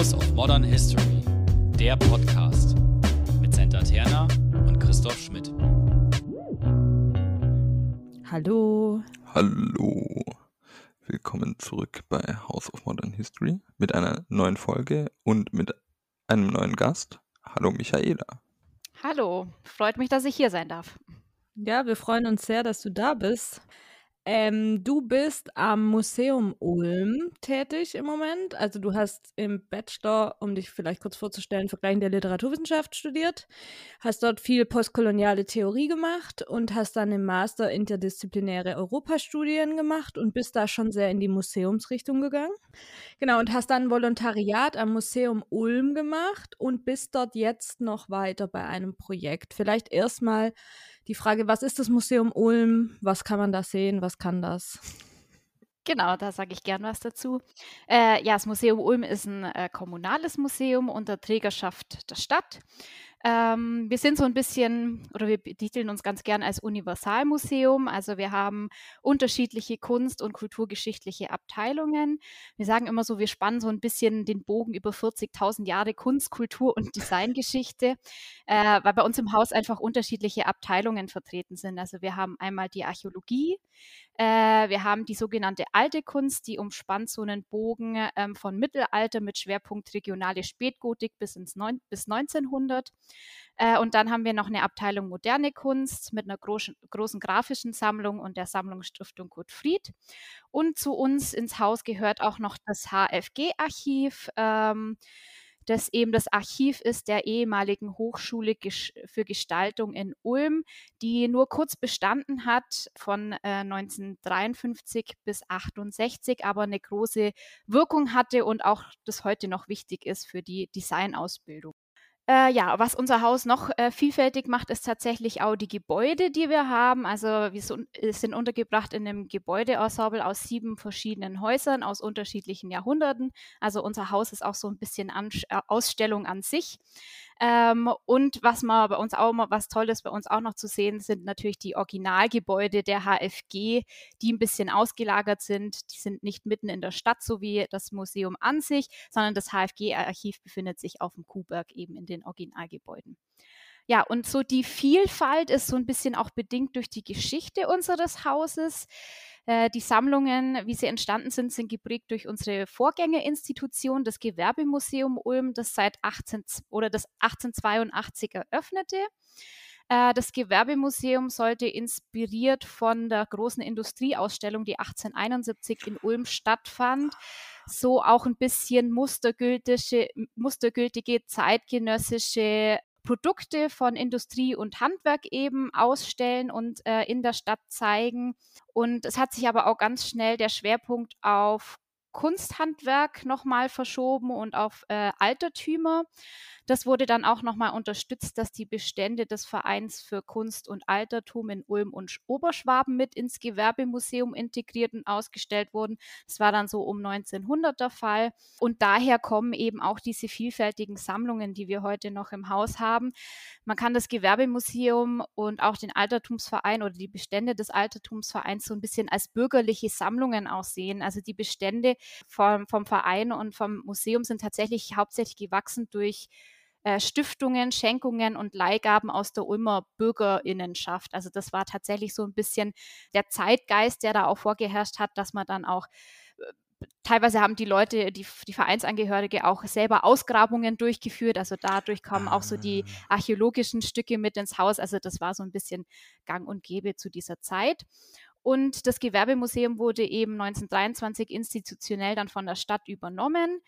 House of Modern History, der Podcast mit Senta Terna und Christoph Schmidt. Hallo. Hallo. Willkommen zurück bei House of Modern History mit einer neuen Folge und mit einem neuen Gast. Hallo Michaela. Hallo, freut mich, dass ich hier sein darf. Ja, wir freuen uns sehr, dass du da bist. Ähm, du bist am Museum Ulm tätig im Moment. Also du hast im Bachelor, um dich vielleicht kurz vorzustellen, Vergleichen der Literaturwissenschaft studiert, hast dort viel postkoloniale Theorie gemacht und hast dann im Master interdisziplinäre Europastudien gemacht und bist da schon sehr in die Museumsrichtung gegangen. Genau, und hast dann Volontariat am Museum Ulm gemacht und bist dort jetzt noch weiter bei einem Projekt. Vielleicht erstmal die Frage, was ist das Museum Ulm? Was kann man da sehen? Was kann das? Genau, da sage ich gern was dazu. Äh, ja, das Museum Ulm ist ein äh, kommunales Museum unter Trägerschaft der Stadt. Ähm, wir sind so ein bisschen, oder wir betiteln uns ganz gern als Universalmuseum. Also wir haben unterschiedliche kunst- und kulturgeschichtliche Abteilungen. Wir sagen immer so, wir spannen so ein bisschen den Bogen über 40.000 Jahre Kunst, Kultur und Designgeschichte, äh, weil bei uns im Haus einfach unterschiedliche Abteilungen vertreten sind. Also wir haben einmal die Archäologie, äh, wir haben die sogenannte alte Kunst, die umspannt so einen Bogen ähm, von Mittelalter mit Schwerpunkt regionale Spätgotik bis, ins neun, bis 1900. Äh, und dann haben wir noch eine Abteilung moderne Kunst mit einer großen, großen grafischen Sammlung und der Sammlungsstiftung Kurt Fried. Und zu uns ins Haus gehört auch noch das HFG-Archiv. Ähm, das eben das Archiv ist der ehemaligen Hochschule für Gestaltung in Ulm, die nur kurz bestanden hat von äh, 1953 bis 68, aber eine große Wirkung hatte und auch das heute noch wichtig ist für die Designausbildung. Äh, ja, was unser Haus noch äh, vielfältig macht, ist tatsächlich auch die Gebäude, die wir haben. Also wir so, äh, sind untergebracht in einem Gebäudeensemble aus sieben verschiedenen Häusern aus unterschiedlichen Jahrhunderten. Also unser Haus ist auch so ein bisschen An äh, Ausstellung an sich. Ähm, und was man bei uns auch mal, was Tolles bei uns auch noch zu sehen, sind natürlich die Originalgebäude der HFG, die ein bisschen ausgelagert sind. Die sind nicht mitten in der Stadt, so wie das Museum an sich, sondern das HFG-Archiv befindet sich auf dem Kuhberg eben in den Originalgebäuden. Ja, und so die Vielfalt ist so ein bisschen auch bedingt durch die Geschichte unseres Hauses. Äh, die Sammlungen, wie sie entstanden sind, sind geprägt durch unsere Vorgängerinstitution, das Gewerbemuseum Ulm, das seit 18 oder das 1882 eröffnete. Äh, das Gewerbemuseum sollte inspiriert von der großen Industrieausstellung, die 1871 in Ulm stattfand, so auch ein bisschen mustergültige, mustergültige zeitgenössische Produkte von Industrie und Handwerk eben ausstellen und äh, in der Stadt zeigen. Und es hat sich aber auch ganz schnell der Schwerpunkt auf Kunsthandwerk nochmal verschoben und auf äh, Altertümer. Das wurde dann auch nochmal unterstützt, dass die Bestände des Vereins für Kunst und Altertum in Ulm und Oberschwaben mit ins Gewerbemuseum integriert und ausgestellt wurden. Das war dann so um 1900 der Fall. Und daher kommen eben auch diese vielfältigen Sammlungen, die wir heute noch im Haus haben. Man kann das Gewerbemuseum und auch den Altertumsverein oder die Bestände des Altertumsvereins so ein bisschen als bürgerliche Sammlungen aussehen. Also die Bestände vom, vom Verein und vom Museum sind tatsächlich hauptsächlich gewachsen durch äh, Stiftungen, Schenkungen und Leihgaben aus der Ulmer Bürgerinnenschaft. Also das war tatsächlich so ein bisschen der Zeitgeist, der da auch vorgeherrscht hat, dass man dann auch äh, teilweise haben die Leute, die, die Vereinsangehörige auch selber Ausgrabungen durchgeführt. Also dadurch kommen auch so die ah. archäologischen Stücke mit ins Haus. Also das war so ein bisschen gang und gäbe zu dieser Zeit. Und das Gewerbemuseum wurde eben 1923 institutionell dann von der Stadt übernommen.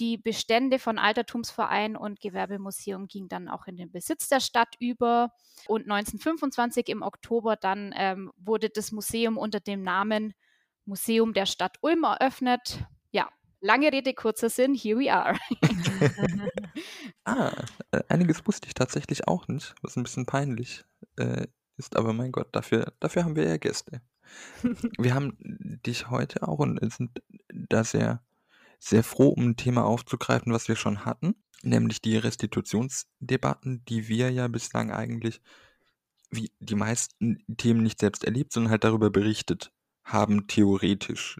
Die Bestände von Altertumsverein und Gewerbemuseum gingen dann auch in den Besitz der Stadt über. Und 1925 im Oktober dann ähm, wurde das Museum unter dem Namen Museum der Stadt Ulm eröffnet. Ja, lange Rede, kurzer Sinn, here we are. ah, äh, einiges wusste ich tatsächlich auch nicht, was ein bisschen peinlich äh, ist, aber mein Gott, dafür, dafür haben wir ja Gäste. wir haben dich heute auch und sind da sehr sehr froh, um ein Thema aufzugreifen, was wir schon hatten, nämlich die Restitutionsdebatten, die wir ja bislang eigentlich, wie die meisten Themen nicht selbst erlebt, sondern halt darüber berichtet haben, theoretisch.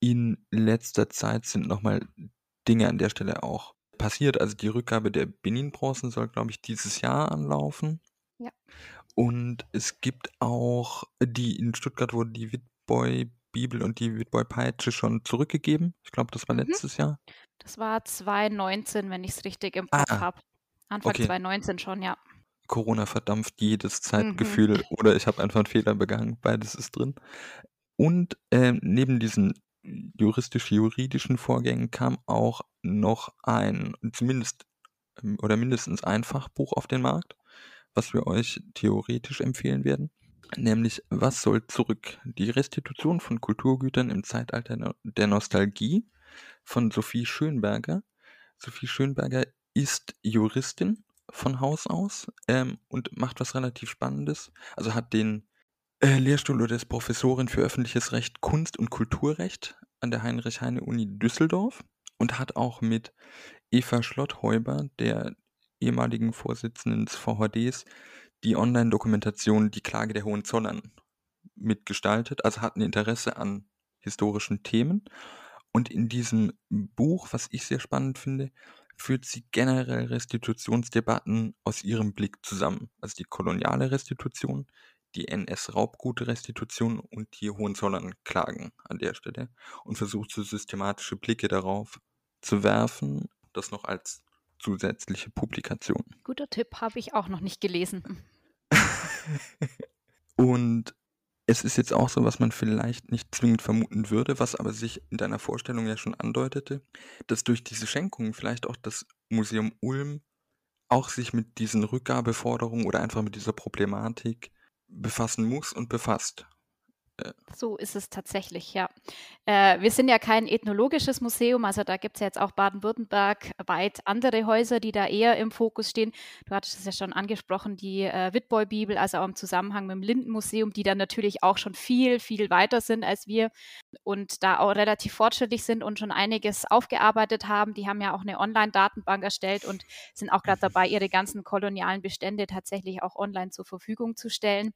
In letzter Zeit sind nochmal Dinge an der Stelle auch passiert. Also die Rückgabe der Benin-Bronzen soll, glaube ich, dieses Jahr anlaufen. Ja. Und es gibt auch die in Stuttgart wurde die Witboy Bibel und die Witboy Peitsche schon zurückgegeben. Ich glaube, das war Mhm. letztes Jahr. Das war 2019, wenn ich es richtig im Ah, Kopf habe. Anfang okay. 2019 schon, ja. Corona verdampft jedes Mhm. Zeitgefühl oder ich habe einfach einen Fehler begangen. Beides ist drin. Und ähm, neben diesen juristisch-juridischen Vorgängen kam auch noch ein, zumindest ähm, oder mindestens ein Fachbuch auf den Markt, was wir euch theoretisch empfehlen werden. Nämlich, was soll zurück? Die Restitution von Kulturgütern im Zeitalter der Nostalgie von Sophie Schönberger. Sophie Schönberger ist Juristin von Haus aus ähm, und macht was relativ Spannendes. Also hat den äh, Lehrstuhl oder ist Professorin für öffentliches Recht, Kunst und Kulturrecht an der Heinrich-Heine-Uni Düsseldorf und hat auch mit Eva Schlotthäuber, der ehemaligen Vorsitzenden des VHDs, die Online-Dokumentation Die Klage der Hohenzollern mitgestaltet, also hat ein Interesse an historischen Themen. Und in diesem Buch, was ich sehr spannend finde, führt sie generell Restitutionsdebatten aus ihrem Blick zusammen. Also die koloniale Restitution, die NS-Raubgute-Restitution und die Hohenzollern-Klagen an der Stelle und versucht so systematische Blicke darauf zu werfen, das noch als zusätzliche Publikation. Guter Tipp, habe ich auch noch nicht gelesen. Und es ist jetzt auch so, was man vielleicht nicht zwingend vermuten würde, was aber sich in deiner Vorstellung ja schon andeutete, dass durch diese Schenkungen vielleicht auch das Museum Ulm auch sich mit diesen Rückgabeforderungen oder einfach mit dieser Problematik befassen muss und befasst. So ist es tatsächlich, ja. Äh, wir sind ja kein ethnologisches Museum, also da gibt es ja jetzt auch Baden-Württemberg weit andere Häuser, die da eher im Fokus stehen. Du hattest es ja schon angesprochen, die äh, Witboy-Bibel, also auch im Zusammenhang mit dem Lindenmuseum, die dann natürlich auch schon viel, viel weiter sind als wir und da auch relativ fortschrittlich sind und schon einiges aufgearbeitet haben. Die haben ja auch eine Online-Datenbank erstellt und sind auch gerade dabei, ihre ganzen kolonialen Bestände tatsächlich auch online zur Verfügung zu stellen.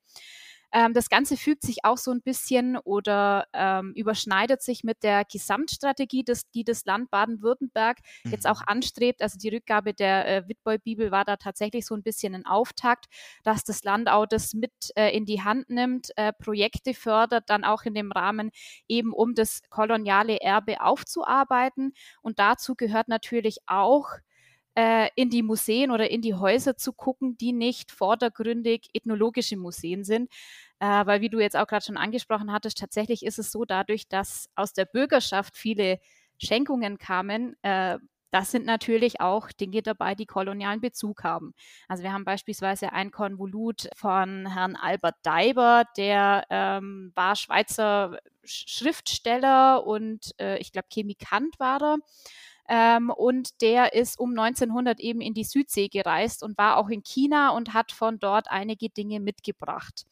Ähm, das Ganze fügt sich auch so ein bisschen oder ähm, überschneidet sich mit der Gesamtstrategie, des, die das Land Baden-Württemberg jetzt auch anstrebt. Also die Rückgabe der äh, Witboy-Bibel war da tatsächlich so ein bisschen ein Auftakt, dass das Land auch das mit äh, in die Hand nimmt, äh, Projekte fördert, dann auch in dem Rahmen eben um das koloniale Erbe aufzuarbeiten. Und dazu gehört natürlich auch, äh, in die Museen oder in die Häuser zu gucken, die nicht vordergründig ethnologische Museen sind. Äh, weil, wie du jetzt auch gerade schon angesprochen hattest, tatsächlich ist es so, dadurch, dass aus der Bürgerschaft viele Schenkungen kamen, äh, das sind natürlich auch Dinge dabei, die kolonialen Bezug haben. Also wir haben beispielsweise ein Konvolut von Herrn Albert Deiber, der ähm, war Schweizer Schriftsteller und äh, ich glaube Chemikant war er. Ähm, und der ist um 1900 eben in die Südsee gereist und war auch in China und hat von dort einige Dinge mitgebracht.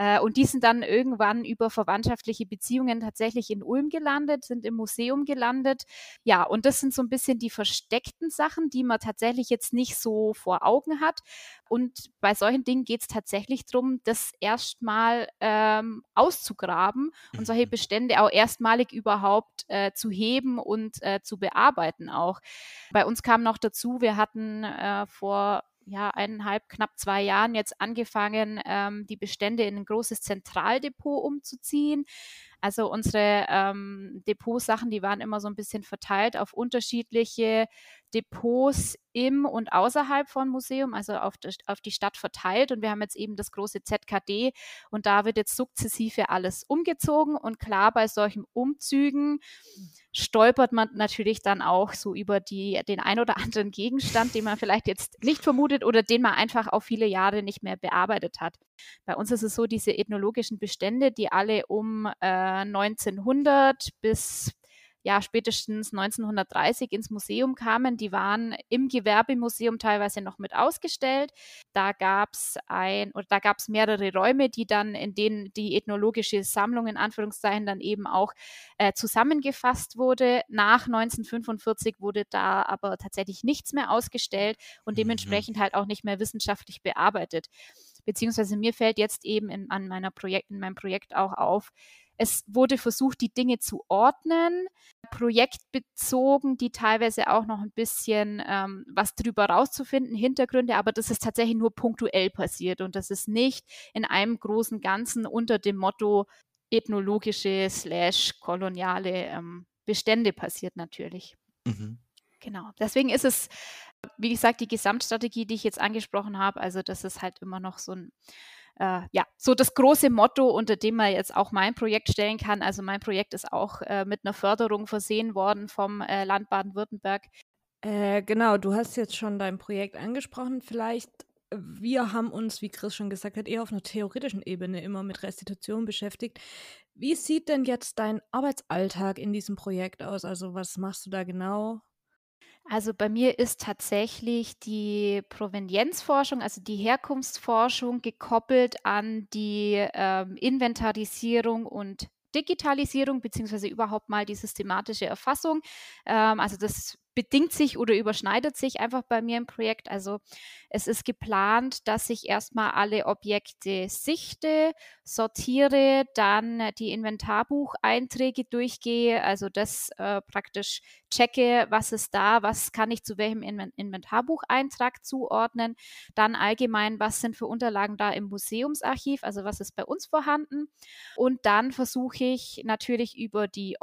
Äh, und die sind dann irgendwann über verwandtschaftliche Beziehungen tatsächlich in Ulm gelandet, sind im Museum gelandet. Ja, und das sind so ein bisschen die versteckten Sachen, die man tatsächlich jetzt nicht so vor Augen hat. Und bei solchen Dingen geht es tatsächlich darum, das erstmal ähm, auszugraben und solche Mhm. Bestände auch erstmalig überhaupt äh, zu heben und äh, zu bearbeiten auch. Bei uns kam noch dazu, wir hatten äh, vor ja, eineinhalb, knapp zwei Jahren jetzt angefangen, ähm, die Bestände in ein großes Zentraldepot umzuziehen. Also unsere ähm, Depotsachen, die waren immer so ein bisschen verteilt auf unterschiedliche Depots im und außerhalb von Museum, also auf, die, auf die Stadt verteilt. Und wir haben jetzt eben das große ZKD und da wird jetzt sukzessive alles umgezogen. Und klar, bei solchen Umzügen stolpert man natürlich dann auch so über die, den ein oder anderen Gegenstand, den man vielleicht jetzt nicht vermutet oder den man einfach auch viele Jahre nicht mehr bearbeitet hat. Bei uns ist es so, diese ethnologischen Bestände, die alle um äh, 1900 bis ja, spätestens 1930 ins Museum kamen. Die waren im Gewerbemuseum teilweise noch mit ausgestellt. Da gab es ein oder da gab es mehrere Räume, die dann, in denen die ethnologische Sammlung in Anführungszeichen dann eben auch äh, zusammengefasst wurde. Nach 1945 wurde da aber tatsächlich nichts mehr ausgestellt und dementsprechend halt auch nicht mehr wissenschaftlich bearbeitet. Beziehungsweise mir fällt jetzt eben in, an meiner Projekt, in meinem Projekt auch auf, es wurde versucht, die Dinge zu ordnen, projektbezogen, die teilweise auch noch ein bisschen ähm, was drüber rauszufinden, Hintergründe, aber das ist tatsächlich nur punktuell passiert und das ist nicht in einem großen Ganzen unter dem Motto ethnologische slash koloniale ähm, Bestände passiert natürlich. Mhm. Genau. Deswegen ist es, wie gesagt, die Gesamtstrategie, die ich jetzt angesprochen habe, also das ist halt immer noch so ein äh, ja, so das große Motto, unter dem man jetzt auch mein Projekt stellen kann. Also mein Projekt ist auch äh, mit einer Förderung versehen worden vom äh, Land Baden-Württemberg. Äh, genau, du hast jetzt schon dein Projekt angesprochen. Vielleicht, wir haben uns, wie Chris schon gesagt hat, eher auf einer theoretischen Ebene immer mit Restitution beschäftigt. Wie sieht denn jetzt dein Arbeitsalltag in diesem Projekt aus? Also was machst du da genau? Also bei mir ist tatsächlich die Provenienzforschung, also die Herkunftsforschung, gekoppelt an die ähm, Inventarisierung und Digitalisierung beziehungsweise überhaupt mal die systematische Erfassung. Ähm, also das bedingt sich oder überschneidet sich einfach bei mir im Projekt. Also es ist geplant, dass ich erstmal alle Objekte sichte, sortiere, dann die Inventarbucheinträge durchgehe, also das äh, praktisch checke, was ist da, was kann ich zu welchem Inventarbucheintrag zuordnen, dann allgemein, was sind für Unterlagen da im Museumsarchiv, also was ist bei uns vorhanden und dann versuche ich natürlich über die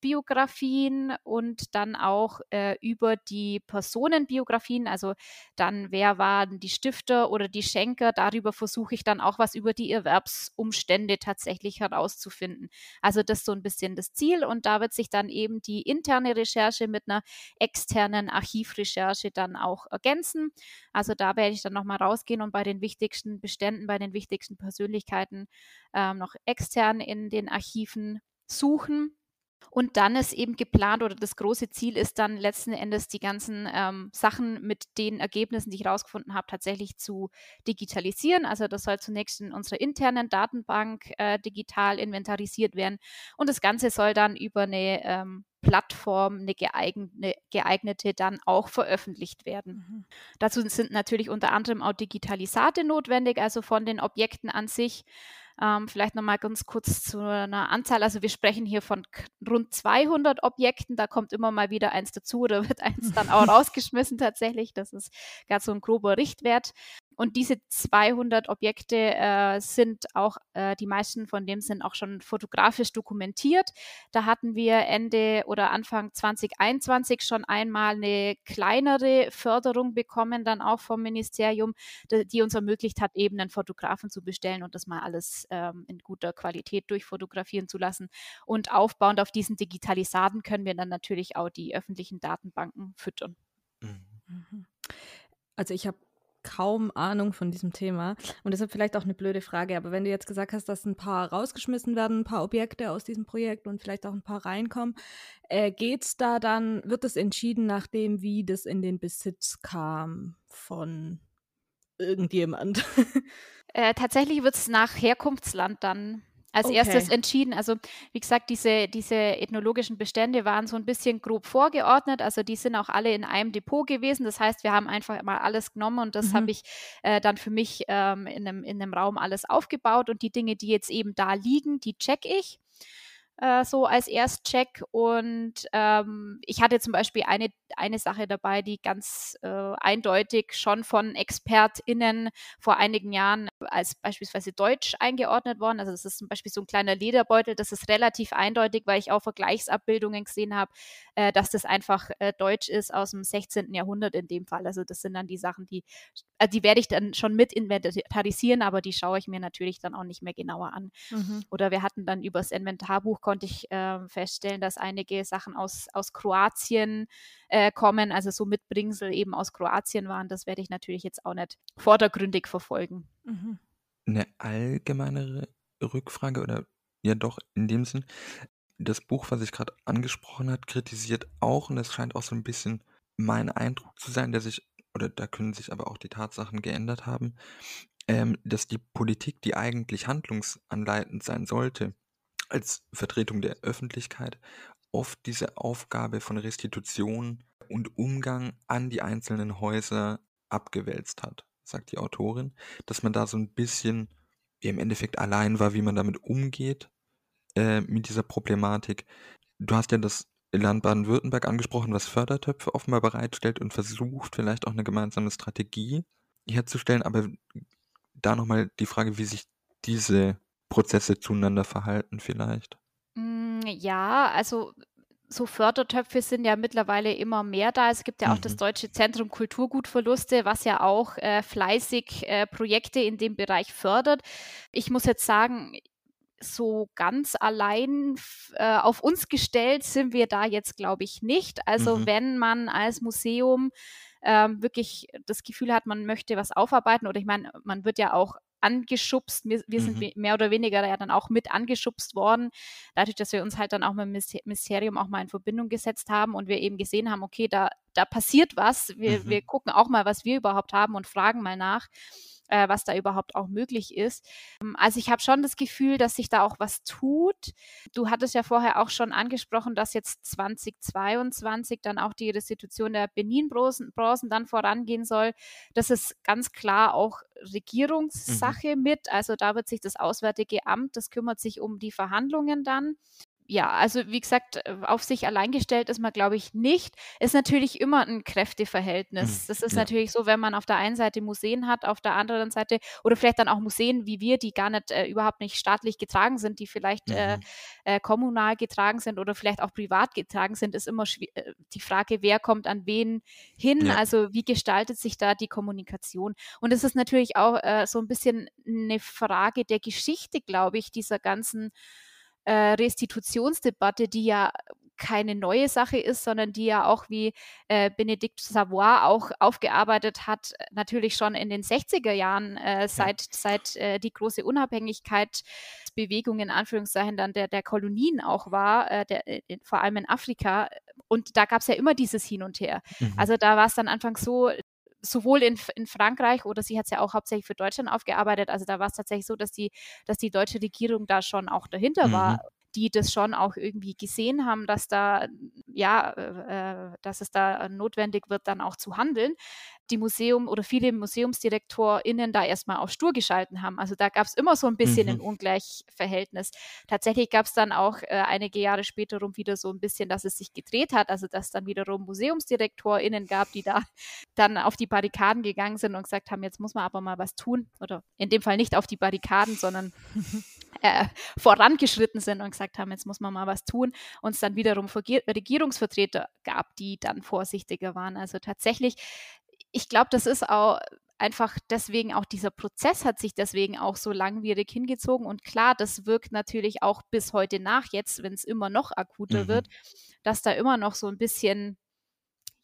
Objektbiografien und dann auch äh, über die Personenbiografien, also dann wer waren die Stifter oder die Schenker, darüber versuche ich dann auch was über die Erwerbsumstände tatsächlich herauszufinden. Also das ist so ein bisschen das Ziel und da wird sich dann eben die interne Recherche mit einer externen Archivrecherche dann auch ergänzen. Also da werde ich dann nochmal rausgehen und bei den wichtigsten Beständen, bei den wichtigsten Persönlichkeiten ähm, noch extern in den Archiven suchen und dann ist eben geplant oder das große Ziel ist dann letzten Endes die ganzen ähm, Sachen mit den Ergebnissen, die ich herausgefunden habe, tatsächlich zu digitalisieren. Also das soll zunächst in unserer internen Datenbank äh, digital inventarisiert werden und das Ganze soll dann über eine ähm, Plattform, eine geeignete, geeignete, dann auch veröffentlicht werden. Mhm. Dazu sind natürlich unter anderem auch Digitalisate notwendig, also von den Objekten an sich. Ähm, vielleicht nochmal ganz kurz zu einer Anzahl. Also wir sprechen hier von rund 200 Objekten. Da kommt immer mal wieder eins dazu oder wird eins dann auch rausgeschmissen tatsächlich. Das ist gerade so ein grober Richtwert. Und diese 200 Objekte äh, sind auch, äh, die meisten von denen sind auch schon fotografisch dokumentiert. Da hatten wir Ende oder Anfang 2021 schon einmal eine kleinere Förderung bekommen, dann auch vom Ministerium, die, uns ermöglicht hat, eben einen Fotografen zu bestellen und das mal alles ähm, in guter Qualität durchfotografieren zu lassen. Und aufbauend auf diesen Digitalisaten können wir dann natürlich auch die öffentlichen Datenbanken füttern. Mhm. Mhm. Also ich habe kaum Ahnung von diesem Thema. Und deshalb vielleicht auch eine blöde Frage. Aber wenn du jetzt gesagt hast, dass ein paar rausgeschmissen werden, ein paar Objekte aus diesem Projekt und vielleicht auch ein paar reinkommen, äh, geht's da dann, wird es entschieden nachdem, wie das in den Besitz kam von irgendjemand? äh, tatsächlich wird es nach Herkunftsland dann als okay. erstes entschieden. Also wie gesagt, diese, diese ethnologischen Bestände waren so ein bisschen grob vorgeordnet. Also die sind auch alle in einem Depot gewesen. Das heißt, wir haben einfach mal alles genommen und das mhm. habe ich äh, dann für mich ähm, in, einem, in einem Raum alles aufgebaut. Und die Dinge, die jetzt eben da liegen, die check ich äh, so als Erstcheck. Und ähm, ich hatte zum Beispiel eine, eine Sache dabei, die ganz äh, eindeutig schon von ExpertInnen vor einigen Jahren als beispielsweise Deutsch eingeordnet worden. Also das ist zum Beispiel so ein kleiner Lederbeutel, das ist relativ eindeutig, weil ich auch Vergleichsabbildungen gesehen habe, äh, dass das einfach äh, Deutsch ist aus dem 16. Jahrhundert in dem Fall. Also das sind dann die Sachen, die, äh, die werde ich dann schon mit inventarisieren, aber die schaue ich mir natürlich dann auch nicht mehr genauer an. Mhm. Oder wir hatten dann übers Inventarbuch konnte ich äh, feststellen, dass einige Sachen aus, aus Kroatien äh, kommen, also so Mitbringsel eben aus Kroatien waren. Das werde ich natürlich jetzt auch nicht vordergründig verfolgen. Mhm. Eine allgemeinere Rückfrage oder ja doch in dem Sinn, das Buch, was ich gerade angesprochen habe, kritisiert auch, und es scheint auch so ein bisschen mein Eindruck zu sein, der sich, oder da können sich aber auch die Tatsachen geändert haben, ähm, dass die Politik, die eigentlich handlungsanleitend sein sollte, als Vertretung der Öffentlichkeit oft diese Aufgabe von Restitution und Umgang an die einzelnen Häuser abgewälzt hat, sagt die Autorin, dass man da so ein bisschen im Endeffekt allein war, wie man damit umgeht, äh, mit dieser Problematik. Du hast ja das Land Baden-Württemberg angesprochen, was Fördertöpfe offenbar bereitstellt und versucht, vielleicht auch eine gemeinsame Strategie herzustellen. Aber da nochmal die Frage, wie sich diese Prozesse zueinander verhalten vielleicht. Mm, ja, also so Fördertöpfe sind ja mittlerweile immer mehr da. Es gibt ja auch mhm. das Deutsche Zentrum Kulturgutverluste, was ja auch äh, fleißig äh, Projekte in dem Bereich fördert. Ich muss jetzt sagen, so ganz allein äh, auf uns gestellt sind wir da jetzt, glaube ich, nicht. Also mhm. wenn man als Museum ähm, wirklich das Gefühl hat, man möchte was aufarbeiten oder ich meine, man wird ja auch angeschubst. Wir, wir mhm. sind mehr oder weniger ja dann auch mit angeschubst worden, dadurch, dass wir uns halt dann auch mit dem Ministerium auch mal in Verbindung gesetzt haben und wir eben gesehen haben, okay, da, da passiert was. Wir, mhm. wir gucken auch mal, was wir überhaupt haben und fragen mal nach äh, was da überhaupt auch möglich ist. Ähm, also ich habe schon das Gefühl, dass sich da auch was tut. Du hattest ja vorher auch schon angesprochen, dass jetzt 2022 dann auch die Restitution der Benin-Bronzen dann vorangehen soll. Das ist ganz klar auch Regierungssache mhm. mit. Also da wird sich das Auswärtige Amt, das kümmert sich um die Verhandlungen dann ja, also wie gesagt, äh, auf sich allein gestellt ist man, glaube ich, nicht. Ist natürlich immer ein Kräfteverhältnis. Mhm. Das ist ja. natürlich so, wenn man auf der einen Seite Museen hat, auf der anderen Seite oder vielleicht dann auch Museen wie wir, die gar nicht äh, überhaupt nicht staatlich getragen sind, die vielleicht äh, mhm. äh, kommunal getragen sind oder vielleicht auch privat getragen sind, ist immer äh, die Frage, wer kommt an wen hin. Ja. Also wie gestaltet sich da die Kommunikation? Und es ist natürlich auch äh, so ein bisschen eine Frage der Geschichte, glaube ich, dieser ganzen äh, Restitutionsdebatte, die ja keine neue Sache ist, sondern die ja auch, wie äh, Benedikt Savoy auch aufgearbeitet hat, natürlich schon in den 60er Jahren, äh, seit, seit äh, die große Unabhängigkeitsbewegung in Anführungszeichen dann der, der Kolonien auch war, äh, der, äh, vor allem in Afrika. Und da gab es ja immer dieses Hin und Her. Mhm. Also da war es dann anfangs so, sowohl in, in Frankreich oder sie hat es ja auch hauptsächlich für Deutschland aufgearbeitet. Also da war es tatsächlich so, dass die, dass die deutsche Regierung da schon auch dahinter mhm. war die das schon auch irgendwie gesehen haben, dass da, ja, äh, dass es da notwendig wird, dann auch zu handeln die Museum oder viele MuseumsdirektorInnen da erstmal auf stur geschalten haben. Also da gab es immer so ein bisschen mhm. ein Ungleichverhältnis. Tatsächlich gab es dann auch äh, einige Jahre später rum wieder so ein bisschen, dass es sich gedreht hat, also dass dann wiederum MuseumsdirektorInnen gab, die da dann auf die Barrikaden gegangen sind und gesagt haben, jetzt muss man aber mal was tun. Oder in dem Fall nicht auf die Barrikaden, sondern äh, vorangeschritten sind und gesagt haben, jetzt muss man mal was tun. Und es dann wiederum Regierungsvertreter gab, die dann vorsichtiger waren. Also tatsächlich ich glaube, das ist auch einfach deswegen auch dieser Prozess hat sich deswegen auch so langwierig hingezogen. Und klar, das wirkt natürlich auch bis heute nach, jetzt, wenn es immer noch akuter mhm. wird, dass da immer noch so ein bisschen,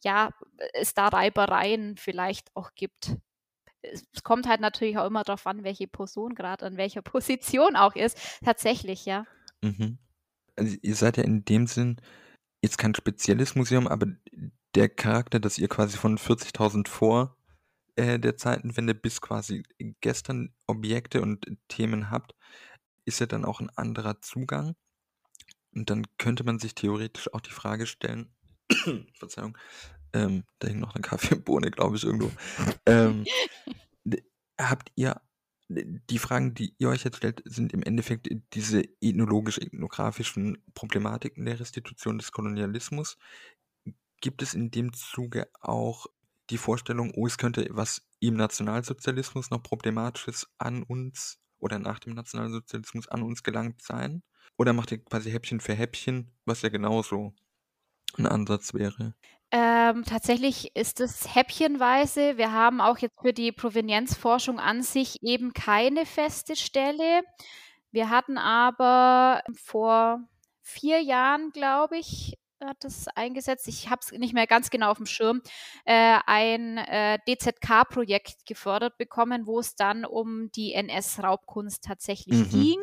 ja, es da Reibereien vielleicht auch gibt. Es kommt halt natürlich auch immer darauf an, welche Person gerade an welcher Position auch ist. Tatsächlich, ja. Mhm. Also ihr seid ja in dem Sinn jetzt kein spezielles Museum, aber der Charakter, dass ihr quasi von 40.000 vor äh, der Zeitenwende bis quasi gestern Objekte und Themen habt, ist ja dann auch ein anderer Zugang. Und dann könnte man sich theoretisch auch die Frage stellen, Verzeihung, ähm, da hing noch eine Kaffeebohne, glaube ich, irgendwo. ähm, habt ihr die Fragen, die ihr euch jetzt stellt, sind im Endeffekt diese ethnologisch-ethnografischen Problematiken der Restitution des Kolonialismus, Gibt es in dem Zuge auch die Vorstellung, oh, es könnte was im Nationalsozialismus noch Problematisches an uns oder nach dem Nationalsozialismus an uns gelangt sein? Oder macht ihr quasi Häppchen für Häppchen, was ja genauso ein Ansatz wäre? Ähm, tatsächlich ist es häppchenweise. Wir haben auch jetzt für die Provenienzforschung an sich eben keine feste Stelle. Wir hatten aber vor vier Jahren, glaube ich, hat das eingesetzt, ich habe es nicht mehr ganz genau auf dem Schirm, äh, ein äh, DZK-Projekt gefördert bekommen, wo es dann um die NS-Raubkunst tatsächlich mhm. ging.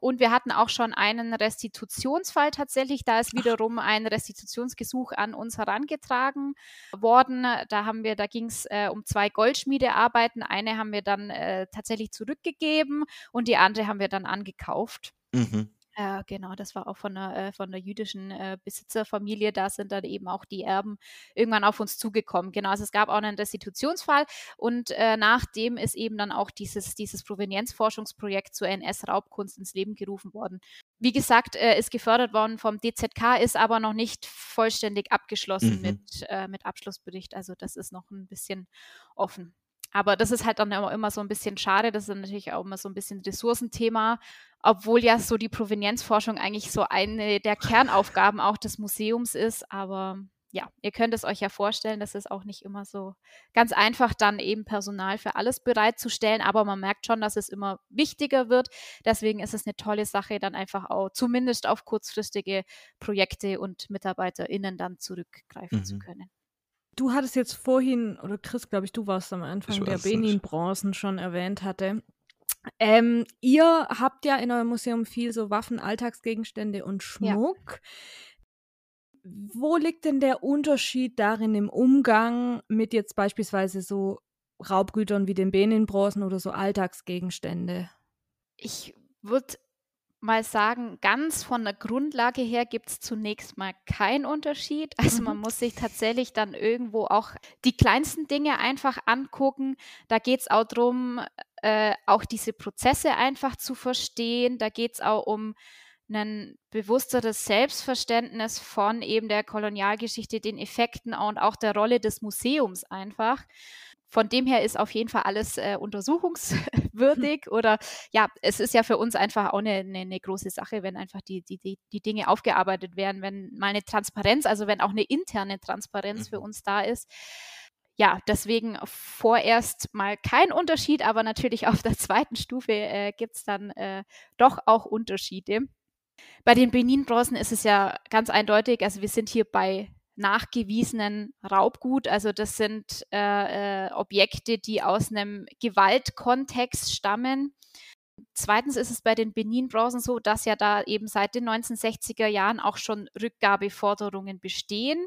Und wir hatten auch schon einen Restitutionsfall tatsächlich. Da ist wiederum ein Restitutionsgesuch an uns herangetragen worden. Da haben wir, da ging es äh, um zwei Goldschmiedearbeiten. Eine haben wir dann äh, tatsächlich zurückgegeben und die andere haben wir dann angekauft. Mhm. Ja, genau, das war auch von der, äh, von der jüdischen äh, Besitzerfamilie. Da sind dann eben auch die Erben irgendwann auf uns zugekommen. Genau, also es gab auch einen Restitutionsfall und äh, nachdem ist eben dann auch dieses, dieses Provenienzforschungsprojekt zur NS-Raubkunst ins Leben gerufen worden. Wie gesagt, äh, ist gefördert worden vom DZK, ist aber noch nicht vollständig abgeschlossen Mhm. mit, mit Abschlussbericht. Also das ist noch ein bisschen offen. Aber das ist halt dann immer, immer so ein bisschen schade. Das ist natürlich auch immer so ein bisschen Ressourcenthema, obwohl ja so die Provenienzforschung eigentlich so eine der Kernaufgaben auch des Museums ist. Aber ja, ihr könnt es euch ja vorstellen, das ist auch nicht immer so ganz einfach, dann eben Personal für alles bereitzustellen. Aber man merkt schon, dass es immer wichtiger wird. Deswegen ist es eine tolle Sache, dann einfach auch zumindest auf kurzfristige Projekte und MitarbeiterInnen dann zurückgreifen zu Mhm. können. Du hattest jetzt vorhin, oder Chris, glaube ich, du warst am Anfang, der nicht. Benin-Bronzen schon erwähnt hatte. Ähm, ihr habt ja in eurem Museum viel so Waffen, Alltagsgegenstände und Ja. Schmuck. Wo liegt denn der Unterschied darin im Umgang mit jetzt beispielsweise so Raubgütern wie den Benin-Bronzen oder so Alltagsgegenstände? Ich würde mal sagen, ganz von der Grundlage her gibt es zunächst mal keinen Unterschied. Also man Mhm. muss sich tatsächlich dann irgendwo auch die kleinsten Dinge einfach angucken. Da geht es auch darum, äh, auch diese Prozesse einfach zu verstehen. Da geht es auch um ein bewussteres Selbstverständnis von eben der Kolonialgeschichte, den Effekten und auch der Rolle des Museums einfach. Von dem her ist auf jeden Fall alles äh, untersuchungswürdig oder ja, es ist ja für uns einfach auch eine, eine, eine große Sache, wenn einfach die, die, die, die Dinge aufgearbeitet werden, wenn mal eine Transparenz, also wenn auch eine interne Transparenz für Mhm. uns da ist. Ja, deswegen vorerst mal kein Unterschied, aber natürlich auf der zweiten Stufe äh, gibt es dann äh, doch auch Unterschiede. Bei den Benin-Bronzen ist es ja ganz eindeutig, also wir sind hier bei nachgewiesenen Raubgut. Also das sind äh, äh, Objekte, die aus einem Gewaltkontext stammen. Zweitens ist es bei den Benin-Bronzen so, dass ja da eben seit den 1960er Jahren auch schon Rückgabeforderungen bestehen.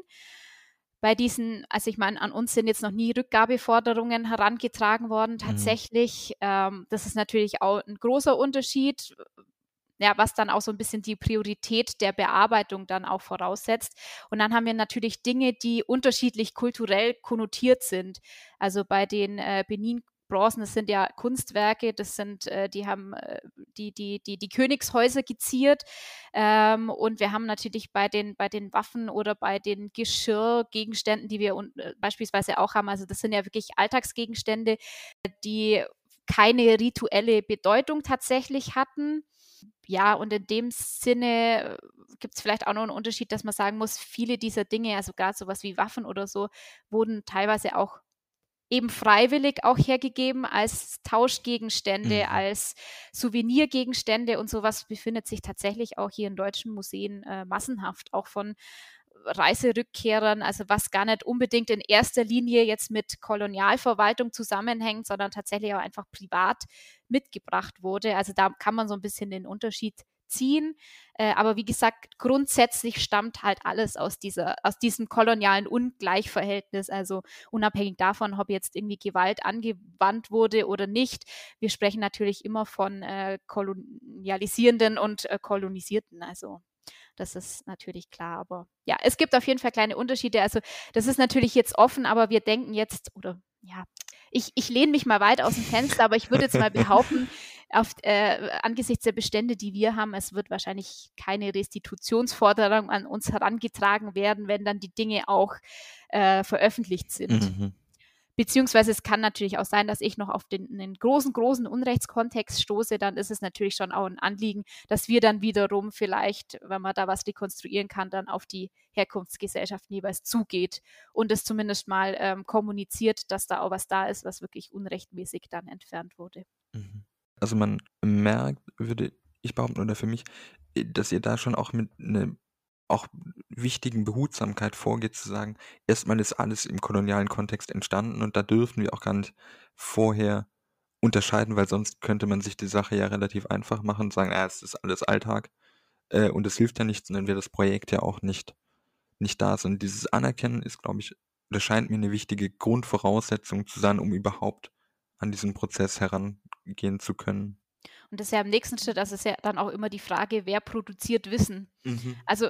Bei diesen, also ich meine, an uns sind jetzt noch nie Rückgabeforderungen herangetragen worden, Mhm. tatsächlich. Ähm, das ist natürlich auch ein großer Unterschied ja, was dann auch so ein bisschen die Priorität der Bearbeitung dann auch voraussetzt. Und dann haben wir natürlich Dinge, die unterschiedlich kulturell konnotiert sind. Also bei den äh, Benin Bronzen, das sind ja Kunstwerke, das sind, äh, die haben äh, die, die, die, die Königshäuser geziert. Ähm, und wir haben natürlich bei den, bei den Waffen oder bei den Geschirrgegenständen, die wir äh, beispielsweise auch haben, also das sind ja wirklich Alltagsgegenstände, die keine rituelle Bedeutung tatsächlich hatten ja, und in dem Sinne gibt es vielleicht auch noch einen Unterschied, dass man sagen muss, viele dieser Dinge, also gerade sowas wie Waffen oder so, wurden teilweise auch eben freiwillig auch hergegeben als Tauschgegenstände, Mhm. als Souvenirgegenstände und sowas befindet sich tatsächlich auch hier in deutschen Museen äh, massenhaft, auch von Reiserückkehrern, also was gar nicht unbedingt in erster Linie jetzt mit Kolonialverwaltung zusammenhängt, sondern tatsächlich auch einfach privat mitgebracht wurde. Also da kann man so ein bisschen den Unterschied ziehen. Äh, aber wie gesagt, grundsätzlich stammt halt alles aus, dieser, aus diesem kolonialen Ungleichverhältnis. Also unabhängig davon, ob jetzt irgendwie Gewalt angewandt wurde oder nicht. Wir sprechen natürlich immer von äh, kolonialisierenden und äh, kolonisierten. Also das ist natürlich klar. Aber ja, es gibt auf jeden Fall kleine Unterschiede. Also das ist natürlich jetzt offen, aber wir denken jetzt, oder ja, ich, ich lehne mich mal weit aus dem Fenster, aber ich würde jetzt mal behaupten, auf, äh, angesichts der Bestände, die wir haben, es wird wahrscheinlich keine Restitutionsforderung an uns herangetragen werden, wenn dann die Dinge auch äh, veröffentlicht sind. Mhm. Beziehungsweise es kann natürlich auch sein, dass ich noch auf den, einen großen, großen Unrechtskontext stoße. Dann ist es natürlich schon auch ein Anliegen, dass wir dann wiederum vielleicht, wenn man da was rekonstruieren kann, dann auf die Herkunftsgesellschaften jeweils zugeht und es zumindest mal ähm, kommuniziert, dass da auch was da ist, was wirklich unrechtmäßig dann entfernt wurde. Mhm. Also man merkt, würde ich behaupten, oder für mich, dass ihr da schon auch mit einer auch wichtigen Behutsamkeit vorgeht, zu sagen, erstmal ist alles im kolonialen Kontext entstanden und da dürfen wir auch gar nicht vorher unterscheiden, weil sonst könnte man sich die Sache ja relativ einfach machen und sagen, ah, es ist alles Alltag äh, und es hilft ja nichts, dann wäre das Projekt ja auch nicht, nicht da. Und dieses Anerkennen ist, glaube ich, oder scheint mir eine wichtige Grundvoraussetzung zu sein, um überhaupt an diesen Prozess herangehen zu können. Und das ist ja im nächsten Schritt, das ist ja dann auch immer die Frage, wer produziert Wissen? Mhm. Also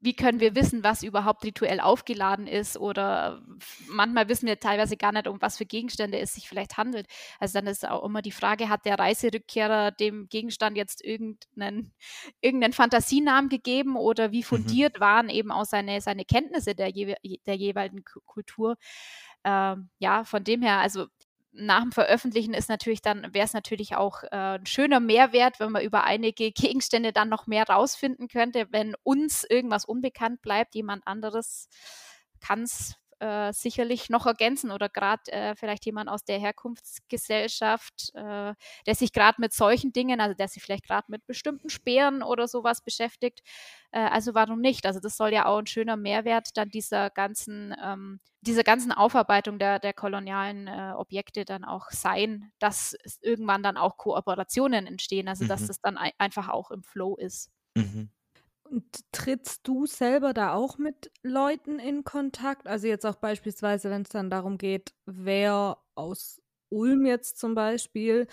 wie können wir wissen, was überhaupt rituell aufgeladen ist? Oder manchmal wissen wir teilweise gar nicht, um was für Gegenstände es sich vielleicht handelt. Also dann ist auch immer die Frage, hat der Reiserückkehrer dem Gegenstand jetzt irgendeinen, irgendeinen Fantasienamen gegeben oder wie mhm. fundiert mhm. waren eben auch seine, seine Kenntnisse der, der jeweiligen Kultur? Ähm, ja, von dem her, also nach dem Veröffentlichen ist natürlich dann, wäre es natürlich auch äh, ein schöner Mehrwert, wenn man über einige Gegenstände dann noch mehr rausfinden könnte. Wenn uns irgendwas unbekannt bleibt, jemand anderes kann es äh, sicherlich noch ergänzen oder gerade äh, vielleicht jemand aus der Herkunftsgesellschaft, äh, der sich gerade mit solchen Dingen, also der sich vielleicht gerade mit bestimmten Speeren oder sowas beschäftigt. Äh, also warum nicht? Also das soll ja auch ein schöner Mehrwert dann dieser ganzen, ähm, dieser ganzen Aufarbeitung der, der kolonialen äh, Objekte dann auch sein, dass irgendwann dann auch Kooperationen entstehen, also mhm. dass das dann ein einfach auch im Flow ist. Mhm. Und trittst du selber da auch mit Leuten in Kontakt? Also jetzt auch beispielsweise, wenn es dann darum geht, wer aus Ulm jetzt zum Beispiel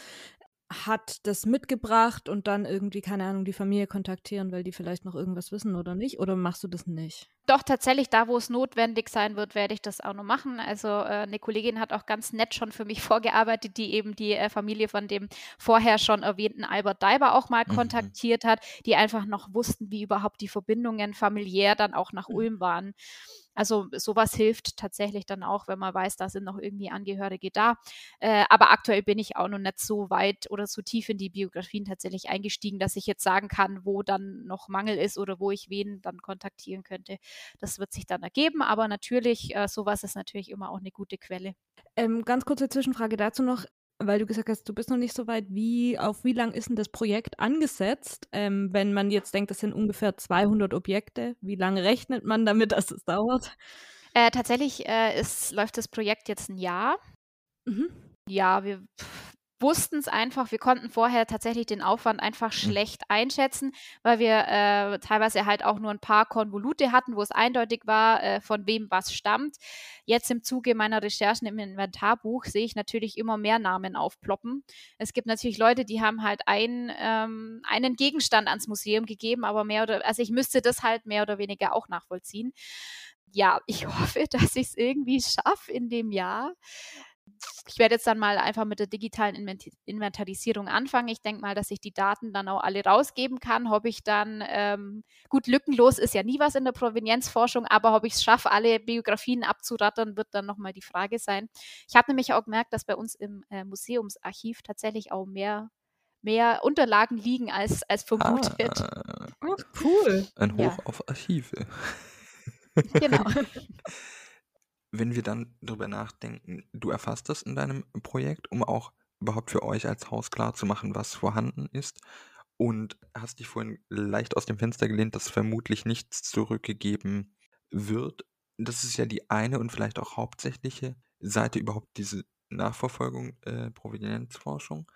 hat das mitgebracht und dann irgendwie, keine Ahnung, die Familie kontaktieren, weil die vielleicht noch irgendwas wissen oder nicht? Oder machst du das nicht? Doch, tatsächlich, da wo es notwendig sein wird, werde ich das auch noch machen. Also äh, eine Kollegin hat auch ganz nett schon für mich vorgearbeitet, die eben die äh, Familie von dem vorher schon erwähnten Albert Daiber auch mal mhm. kontaktiert hat, die einfach noch wussten, wie überhaupt die Verbindungen familiär dann auch nach mhm. Ulm waren. Also sowas hilft tatsächlich dann auch, wenn man weiß, da sind noch irgendwie Angehörige da. Äh, aber aktuell bin ich auch noch nicht so weit oder so tief in die Biografien tatsächlich eingestiegen, dass ich jetzt sagen kann, wo dann noch Mangel ist oder wo ich wen dann kontaktieren könnte. Das wird sich dann ergeben, aber natürlich, äh, sowas ist natürlich immer auch eine gute Quelle. Ähm, ganz kurze Zwischenfrage dazu noch weil du gesagt hast, du bist noch nicht so weit, wie, auf wie lang ist denn das Projekt angesetzt? Ähm, wenn man jetzt denkt, das sind ungefähr 200 Objekte, wie lange rechnet man damit, dass es dauert? Äh, tatsächlich äh, ist, läuft das Projekt jetzt ein Jahr. Mhm. Ja, wir wussten es einfach, wir konnten vorher tatsächlich den Aufwand einfach mhm. schlecht einschätzen, weil wir äh, teilweise halt auch nur ein paar Konvolute hatten, wo es eindeutig war, äh, von wem was stammt. Jetzt im Zuge meiner Recherchen im Inventarbuch sehe ich natürlich immer mehr Namen aufploppen. Es gibt natürlich Leute, die haben halt ein, ähm, einen Gegenstand ans Museum gegeben, aber mehr oder, also ich müsste das halt mehr oder weniger auch nachvollziehen. Ja, ich hoffe, dass ich es irgendwie schaffe in dem Jahr ich werde jetzt dann mal einfach mit der digitalen Inventarisierung anfangen. Ich denke mal, dass ich die Daten dann auch alle rausgeben kann. Ob ich dann, ähm, gut, lückenlos ist ja nie was in der Provenienzforschung, aber ob ich es schaffe, alle Biografien abzurattern, wird dann nochmal die Frage sein. Ich habe nämlich auch gemerkt, dass bei uns im äh, Museumsarchiv tatsächlich auch mehr mehr Unterlagen liegen als, als vermutet. Ah, oh, cool. Ein Hoch ja. auf Archive. Genau. wenn wir dann darüber nachdenken, du erfasst das in deinem Projekt, um auch überhaupt für euch als Haus klar zu machen, was vorhanden ist und hast dich vorhin leicht aus dem Fenster gelehnt, dass vermutlich nichts zurückgegeben wird. Das ist ja die eine und vielleicht auch hauptsächliche Seite überhaupt diese Nachverfolgung, äh, Provenienzforschung.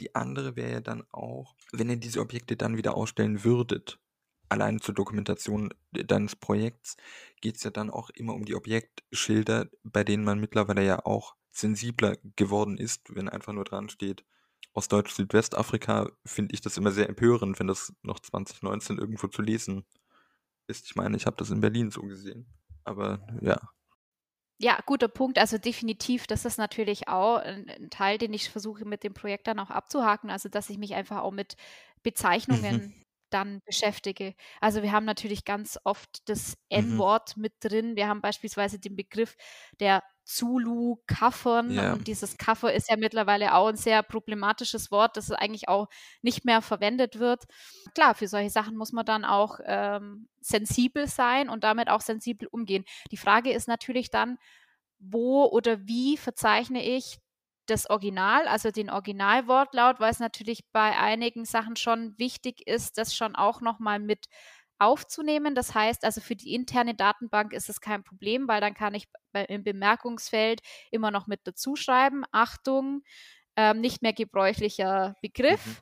Die andere wäre ja dann auch, wenn ihr diese Objekte dann wieder ausstellen würdet, allein zur Dokumentation deines Projekts geht es ja dann auch immer um die Objektschilder, bei denen man mittlerweile ja auch sensibler geworden ist, wenn einfach nur dran steht, aus Deutsch-Südwestafrika, finde ich das immer sehr empörend, wenn das noch 2019 irgendwo zu lesen ist. Ich meine, ich habe das in Berlin so gesehen. Aber ja. Ja, guter Punkt. Also definitiv, das ist natürlich auch ein, Teil, den ich versuche mit dem Projekt dann auch abzuhaken. Also dass ich mich einfach auch mit Bezeichnungen mhm dann beschäftige. Also wir haben natürlich ganz oft das mhm. N-Wort mit drin. Wir haben beispielsweise den Begriff der Zulu-Kaffern. Ja. Und dieses Kaffer ist ja mittlerweile auch ein sehr problematisches Wort, das eigentlich auch nicht mehr verwendet wird. Klar, für solche Sachen muss man dann auch ähm, sensibel sein und damit auch sensibel umgehen. Die Frage ist natürlich dann, wo oder wie verzeichne ich das Original, also den Originalwortlaut, weil es natürlich bei einigen Sachen schon wichtig ist, das schon auch nochmal mit aufzunehmen. Das heißt, also für die interne Datenbank ist es kein Problem, weil dann kann ich im Bemerkungsfeld immer noch mit dazu schreiben, Achtung, ähm, nicht mehr gebräuchlicher Begriff. Mhm.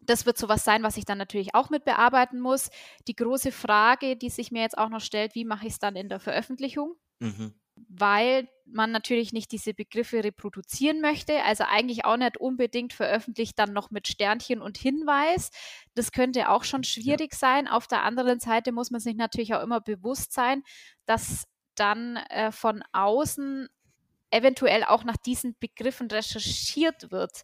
Das wird sowas sein, was ich dann natürlich auch mit bearbeiten muss. Die große Frage, die sich mir jetzt auch noch stellt, wie mache ich es dann in der Veröffentlichung? Mhm weil man natürlich nicht diese Begriffe reproduzieren möchte, also eigentlich auch nicht unbedingt veröffentlicht dann noch mit Sternchen und Hinweis. Das könnte auch schon schwierig ja. sein. Auf der anderen Seite muss man sich natürlich auch immer bewusst sein, dass dann äh, von außen eventuell auch nach diesen Begriffen recherchiert wird.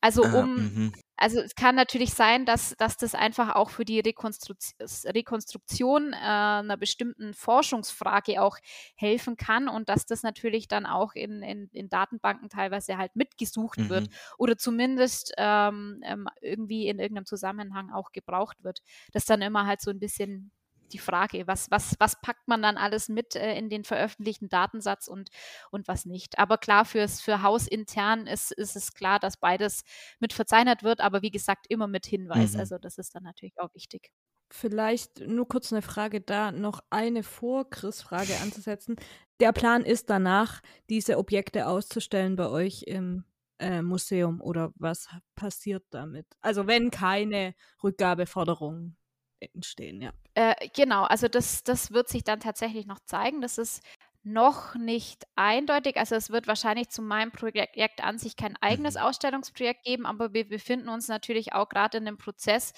Also ah, um, mhm. Also es kann natürlich sein, dass, dass das einfach auch für die Rekonstruktion, Rekonstruktion äh, einer bestimmten Forschungsfrage auch helfen kann und dass das natürlich dann auch in, in, in Datenbanken teilweise halt mitgesucht mhm. wird oder zumindest ähm, ähm, irgendwie in irgendeinem Zusammenhang auch gebraucht wird. Das dann immer halt so ein bisschen die Frage, was, was, was packt man dann alles mit äh, in den veröffentlichten Datensatz und, und was nicht. Aber klar, fürs, für hausintern ist, ist es klar, dass beides mit verzeichnet wird, aber wie gesagt, immer mit Hinweis. Mhm. Also das ist dann natürlich auch wichtig. Vielleicht nur kurz eine Frage da, noch eine vor Chris-Frage anzusetzen. Der Plan ist danach, diese Objekte auszustellen bei euch im äh, Museum oder was passiert damit? Also wenn keine Rückgabeforderungen entstehen, ja. Äh, genau, also das, das wird sich dann tatsächlich noch zeigen. Das ist noch nicht eindeutig. Also es wird wahrscheinlich zu meinem Projekt an sich kein eigenes mhm. Ausstellungsprojekt geben, aber wir befinden uns natürlich auch gerade in einem Prozess,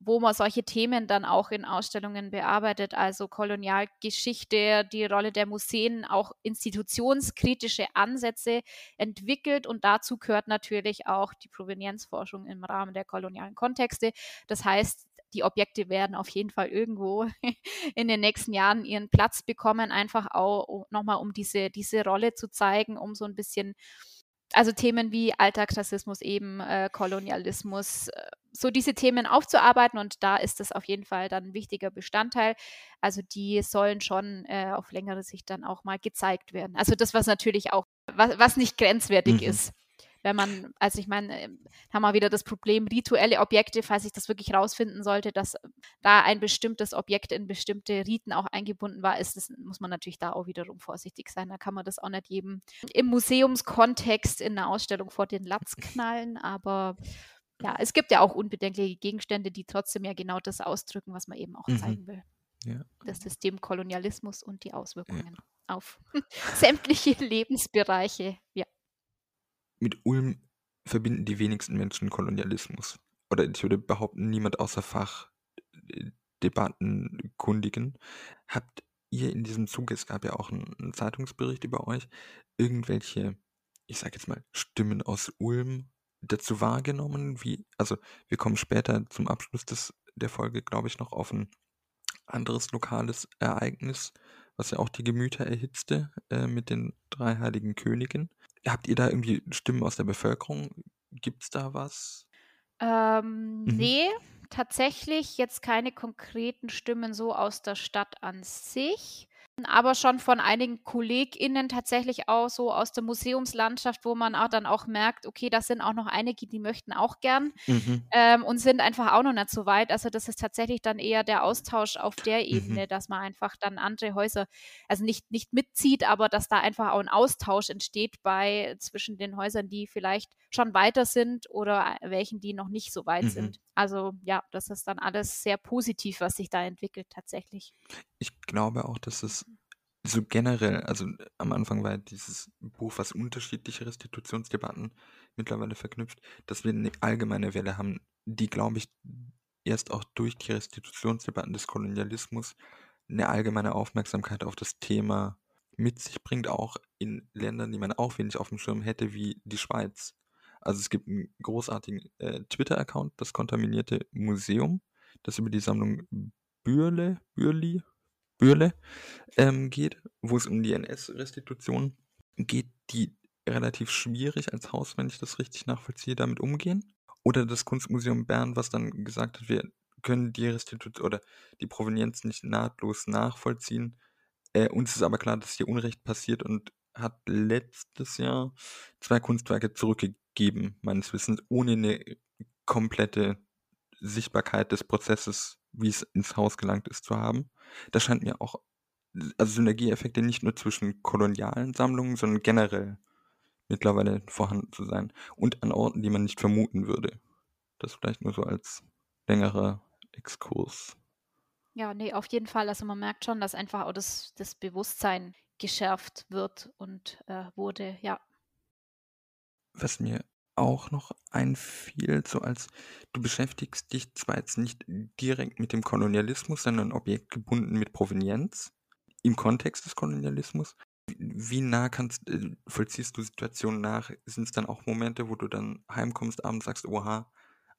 wo man solche Themen dann auch in Ausstellungen bearbeitet, also Kolonialgeschichte, die Rolle der Museen, auch institutionskritische Ansätze entwickelt und dazu gehört natürlich auch die Provenienzforschung im Rahmen der kolonialen Kontexte. Das heißt, die Objekte werden auf jeden Fall irgendwo in den nächsten Jahren ihren Platz bekommen, einfach auch nochmal, um diese, diese Rolle zu zeigen, um so ein bisschen, also Themen wie Alltagsrassismus eben, äh, Kolonialismus, äh, so diese Themen aufzuarbeiten und da ist das auf jeden Fall dann ein wichtiger Bestandteil. Also die sollen schon äh, auf längere Sicht dann auch mal gezeigt werden. Also das, was natürlich auch, was, was nicht grenzwertig mhm. ist wenn man, also ich meine, ähm, haben wir wieder das Problem rituelle Objekte, falls ich das wirklich rausfinden sollte, dass da ein bestimmtes Objekt in bestimmte Riten auch eingebunden war, ist das, muss man natürlich da auch wiederum vorsichtig sein. Da kann man das auch nicht jedem im Museumskontext in einer Ausstellung vor den Latz knallen, aber ja, es gibt ja auch unbedenkliche Gegenstände, die trotzdem ja genau das ausdrücken, was man eben auch mhm. zeigen will. Ja. Das System Kolonialismus und die Auswirkungen ja. auf sämtliche Lebensbereiche. Ja mit Ulm verbinden die wenigsten Menschen Kolonialismus. Oder ich würde behaupten, niemand außer Fachdebattenkundigen. Habt ihr in diesem Zuge, es gab ja auch einen, Zeitungsbericht über euch, irgendwelche, ich sage jetzt mal, Stimmen aus Ulm dazu wahrgenommen? Wie, also wir kommen später zum Abschluss des, der Folge, glaube ich, noch auf ein anderes lokales Ereignis, was ja auch die Gemüter erhitzte äh, mit den drei heiligen Königen. Habt ihr da irgendwie Stimmen aus der Bevölkerung? Gibt es da was? Ähm, mhm. Nee, tatsächlich jetzt keine konkreten Stimmen so aus der Stadt an sich aber schon von einigen KollegInnen tatsächlich auch so aus der Museumslandschaft, wo man auch dann auch merkt, okay, das sind auch noch einige, die möchten auch gern mhm. ähm, und sind einfach auch noch nicht so weit. Also das ist tatsächlich dann eher der Austausch auf der mhm. Ebene, mhm. dass man einfach dann andere Häuser, also nicht, nicht mitzieht, aber dass da einfach auch ein Austausch entsteht bei zwischen den Häusern, die vielleicht schon weiter sind oder welchen, die noch nicht so weit mhm. sind. Also ja, das ist dann alles sehr positiv, was sich da entwickelt tatsächlich. Ich glaube auch, dass es so generell, also am Anfang war dieses Buch, was unterschiedliche Restitutionsdebatten mittlerweile verknüpft, dass wir eine allgemeine Welle haben, die, glaube ich, erst auch durch die Restitutionsdebatten des Kolonialismus eine allgemeine Aufmerksamkeit auf das Thema mit sich bringt, auch in Ländern, die man auch wenig auf dem Schirm hätte, wie die Schweiz. Also es gibt einen großartigen äh, Twitter-Account, das kontaminierte Museum, das über die Sammlung Bürle, Bürli, Bürle ähm, geht, wo es um die NS-Restitution geht, die relativ schwierig als Haus, wenn ich das richtig nachvollziehe, damit umgehen. Oder das Kunstmuseum Bern, was dann gesagt hat, wir können die Restitution oder die Provenienz nicht nahtlos nachvollziehen. Äh, uns ist aber klar, dass hier Unrecht passiert und hat letztes Jahr zwei Kunstwerke zurückgegeben, meines Wissens, ohne eine komplette Sichtbarkeit des Prozesses, wie es ins Haus gelangt ist, zu haben. Da scheint mir auch, also Synergieeffekte nicht nur zwischen kolonialen Sammlungen, sondern generell mittlerweile vorhanden zu sein. Und an Orten, die man nicht vermuten würde. Das vielleicht nur so als längerer Exkurs. Ja, nee, auf jeden Fall. Also man merkt schon, dass einfach auch das, das Bewusstsein geschärft wird und äh, wurde, ja. Was mir auch noch einfiel, so als du beschäftigst dich zwar jetzt nicht direkt mit dem Kolonialismus, sondern objektgebunden mit Provenienz im Kontext des Kolonialismus. Wie nah kannst, äh, vollziehst du Situationen nach? Sind es dann auch Momente, wo du dann heimkommst, abends sagst, oha,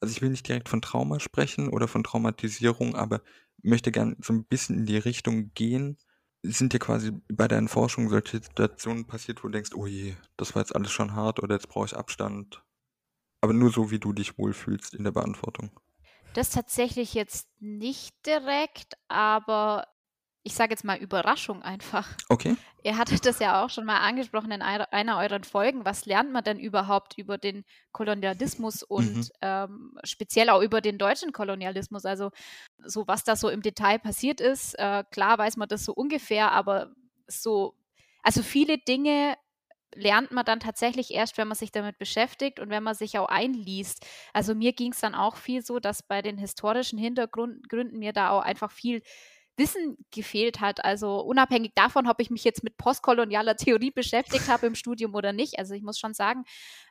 also ich will nicht direkt von Trauma sprechen oder von Traumatisierung, aber möchte gern so ein bisschen in die Richtung gehen. Sind dir quasi bei deinen Forschungen solche Situationen passiert, wo du denkst, oh je, das war jetzt alles schon hart oder jetzt brauche ich Abstand? Aber nur so, wie du dich wohlfühlst in der Beantwortung. Das tatsächlich jetzt nicht direkt, aber ich sage jetzt mal Überraschung einfach. Okay. Ihr hattet das ja auch schon mal angesprochen in einer eurer Folgen. Was lernt man denn überhaupt über den Kolonialismus und mhm. ähm, speziell auch über den deutschen Kolonialismus? Also so was da so im Detail passiert ist. Äh, klar weiß man das so ungefähr, aber so, also viele Dinge lernt man dann tatsächlich erst, wenn man sich damit beschäftigt und wenn man sich auch einliest. Also mir ging es dann auch viel so, dass bei den historischen Hintergründen mir da auch einfach viel Wissen gefehlt hat. Also unabhängig davon, ob ich mich jetzt mit postkolonialer Theorie beschäftigt habe im Studium oder nicht. Also ich muss schon sagen,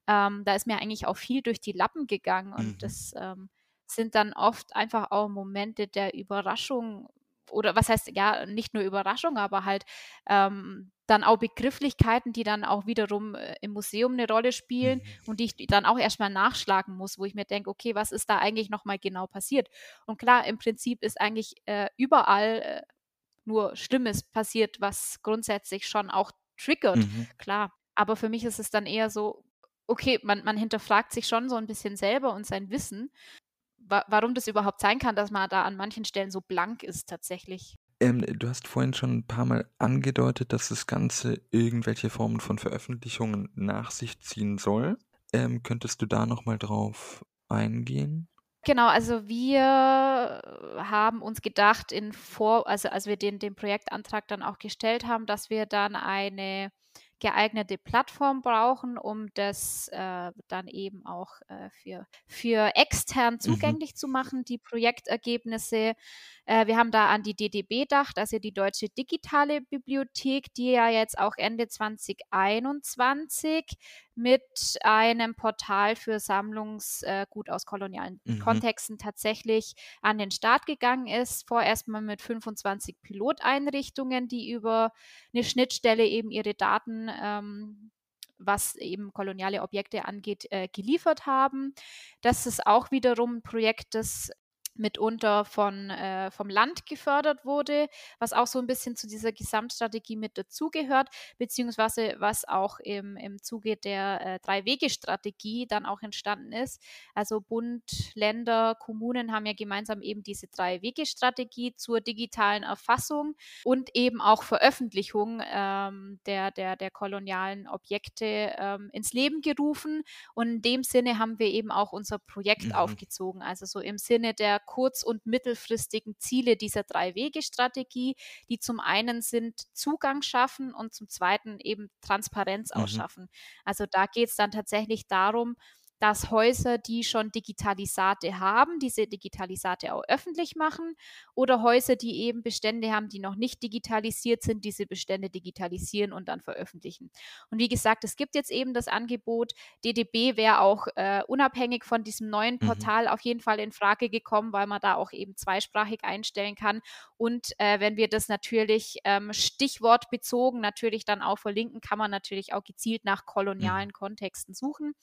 ähm, da ist mir eigentlich auch viel durch die Lappen gegangen und mhm. das ähm, sind dann oft einfach auch Momente der Überraschung oder was heißt ja nicht nur Überraschung, aber halt ähm, dann auch Begrifflichkeiten, die dann auch wiederum äh, im Museum eine Rolle spielen mhm. und die ich dann auch erstmal nachschlagen muss, wo ich mir denke, okay, was ist da eigentlich nochmal genau passiert? Und klar, im Prinzip ist eigentlich äh, überall äh, nur Schlimmes passiert, was grundsätzlich schon auch triggert, mhm. klar. Aber für mich ist es dann eher so, okay, man, man hinterfragt sich schon so ein bisschen selber und sein Wissen, wa warum das überhaupt sein kann, dass man da an manchen Stellen so blank ist tatsächlich. Ähm, du hast vorhin schon ein paar Mal angedeutet, dass das Ganze irgendwelche Formen von Veröffentlichungen nach sich ziehen soll. Ähm, könntest du da nochmal drauf eingehen? Genau, also wir haben uns gedacht, in vor, also als wir den, den Projektantrag dann auch gestellt haben, dass wir dann eine geeignete Plattform brauchen, um das äh, dann eben auch äh, für, für extern mhm. zugänglich mhm. zu machen, die Projektergebnisse. Äh, wir haben da an die DDB gedacht, also die Deutsche Digitale Bibliothek, die ja jetzt auch Ende 2021 mit einem Portal für Sammlungsgut aus kolonialen mhm. Kontexten tatsächlich an den Start gegangen ist. Vorerst mal mit 25 Piloteinrichtungen, die über eine Schnittstelle eben ihre Daten ähm, was eben koloniale Objekte angeht, äh, geliefert haben. Das ist auch wiederum ein Projekt, das mitunter von, äh, vom Land gefördert wurde, was auch so ein bisschen zu dieser Gesamtstrategie mit dazugehört, beziehungsweise was auch im, im Zuge der äh, Drei-Wege-Strategie dann auch entstanden ist. Also Bund, Länder, Kommunen haben ja gemeinsam eben diese Drei-Wege-Strategie zur digitalen Erfassung und eben auch Veröffentlichung ähm, der, der, der kolonialen Objekte ähm, ins Leben gerufen. Und in dem Sinne haben wir eben auch unser Projekt mhm. aufgezogen. Also so im Sinne der kurz- und mittelfristigen Ziele dieser Drei-Wege-Strategie, die zum einen sind Zugang schaffen und zum zweiten eben Transparenz mhm. ausschaffen. Also da geht es dann tatsächlich darum, dass Häuser, die schon Digitalisate haben, diese Digitalisate auch öffentlich machen oder Häuser, die eben Bestände haben, die noch nicht digitalisiert sind, diese Bestände digitalisieren und dann veröffentlichen. Und wie gesagt, es gibt jetzt eben das Angebot, DDB wäre auch äh, unabhängig von diesem neuen mhm. Portal mhm. auf jeden Fall in Frage gekommen, weil man da auch eben zweisprachig einstellen kann. Und äh, wenn wir das natürlich ähm, stichwortbezogen natürlich dann auch verlinken, kann man natürlich auch gezielt nach kolonialen mhm. Kontexten suchen.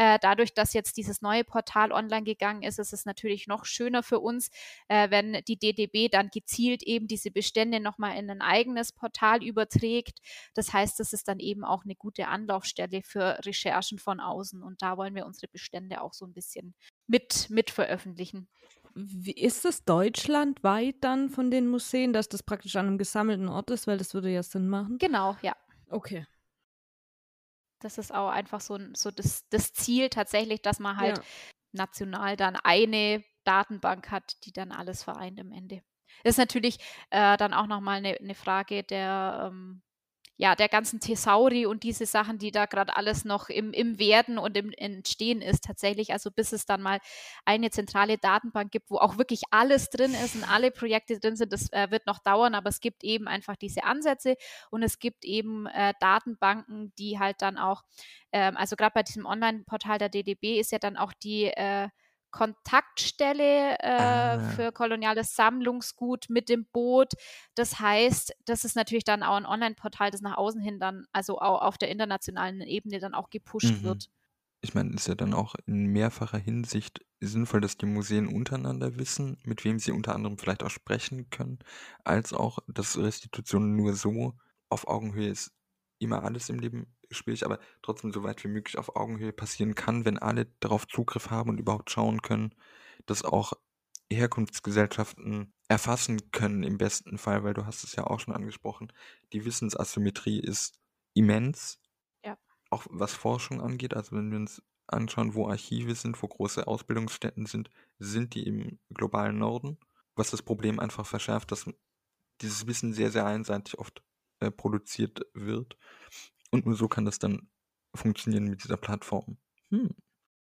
Äh, dadurch, dass jetzt dieses neue Portal online gegangen ist, ist es natürlich noch schöner für uns, äh, wenn die DDB dann gezielt eben diese Bestände nochmal in ein eigenes Portal überträgt. Das heißt, das ist dann eben auch eine gute Anlaufstelle für Recherchen von außen. Und da wollen wir unsere Bestände auch so ein bisschen mit, mit veröffentlichen. Wie ist es deutschlandweit dann von den Museen, dass das praktisch an einem gesammelten Ort ist, weil das würde ja Sinn machen? Genau, ja. Okay das ist auch einfach so, so das, das Ziel tatsächlich, dass man halt ja. national dann eine Datenbank hat, die dann alles vereint im Ende. Das ist natürlich äh, dann auch nochmal eine, eine Frage der, ähm, ja, der ganzen Thesauri und diese Sachen, die da gerade alles noch im, im Werden und im Entstehen ist tatsächlich. Also bis es dann mal eine zentrale Datenbank gibt, wo auch wirklich alles drin ist und alle Projekte drin sind, das äh, wird noch dauern, aber es gibt eben einfach diese Ansätze und es gibt eben äh, Datenbanken, die halt dann auch, ähm, also gerade bei diesem Online-Portal der DDB ist ja dann auch die äh, Kontaktstelle äh, ah. für koloniales Sammlungsgut mit dem Boot. Das heißt, das ist natürlich dann auch ein Online-Portal, das nach außen hin dann, also auch auf der internationalen Ebene dann auch gepusht mhm. wird. Ich meine, ist ja dann auch in mehrfacher Hinsicht sinnvoll, dass die Museen untereinander wissen, mit wem sie unter anderem vielleicht auch sprechen können, als auch, dass Restitution nur so auf Augenhöhe ist. Immer alles im Leben schwierig, aber trotzdem so weit wie möglich auf Augenhöhe passieren kann, wenn alle darauf Zugriff haben und überhaupt schauen können, dass auch Herkunftsgesellschaften erfassen können im besten Fall, weil du hast es ja auch schon angesprochen, die Wissensasymmetrie ist immens, ja. auch was Forschung angeht. Also wenn wir uns anschauen, wo Archive sind, wo große Ausbildungsstätten sind, sind die im globalen Norden, was das Problem einfach verschärft, dass dieses Wissen sehr, sehr einseitig oft äh, produziert wird und nur so kann das dann funktionieren mit dieser Plattform. Hm.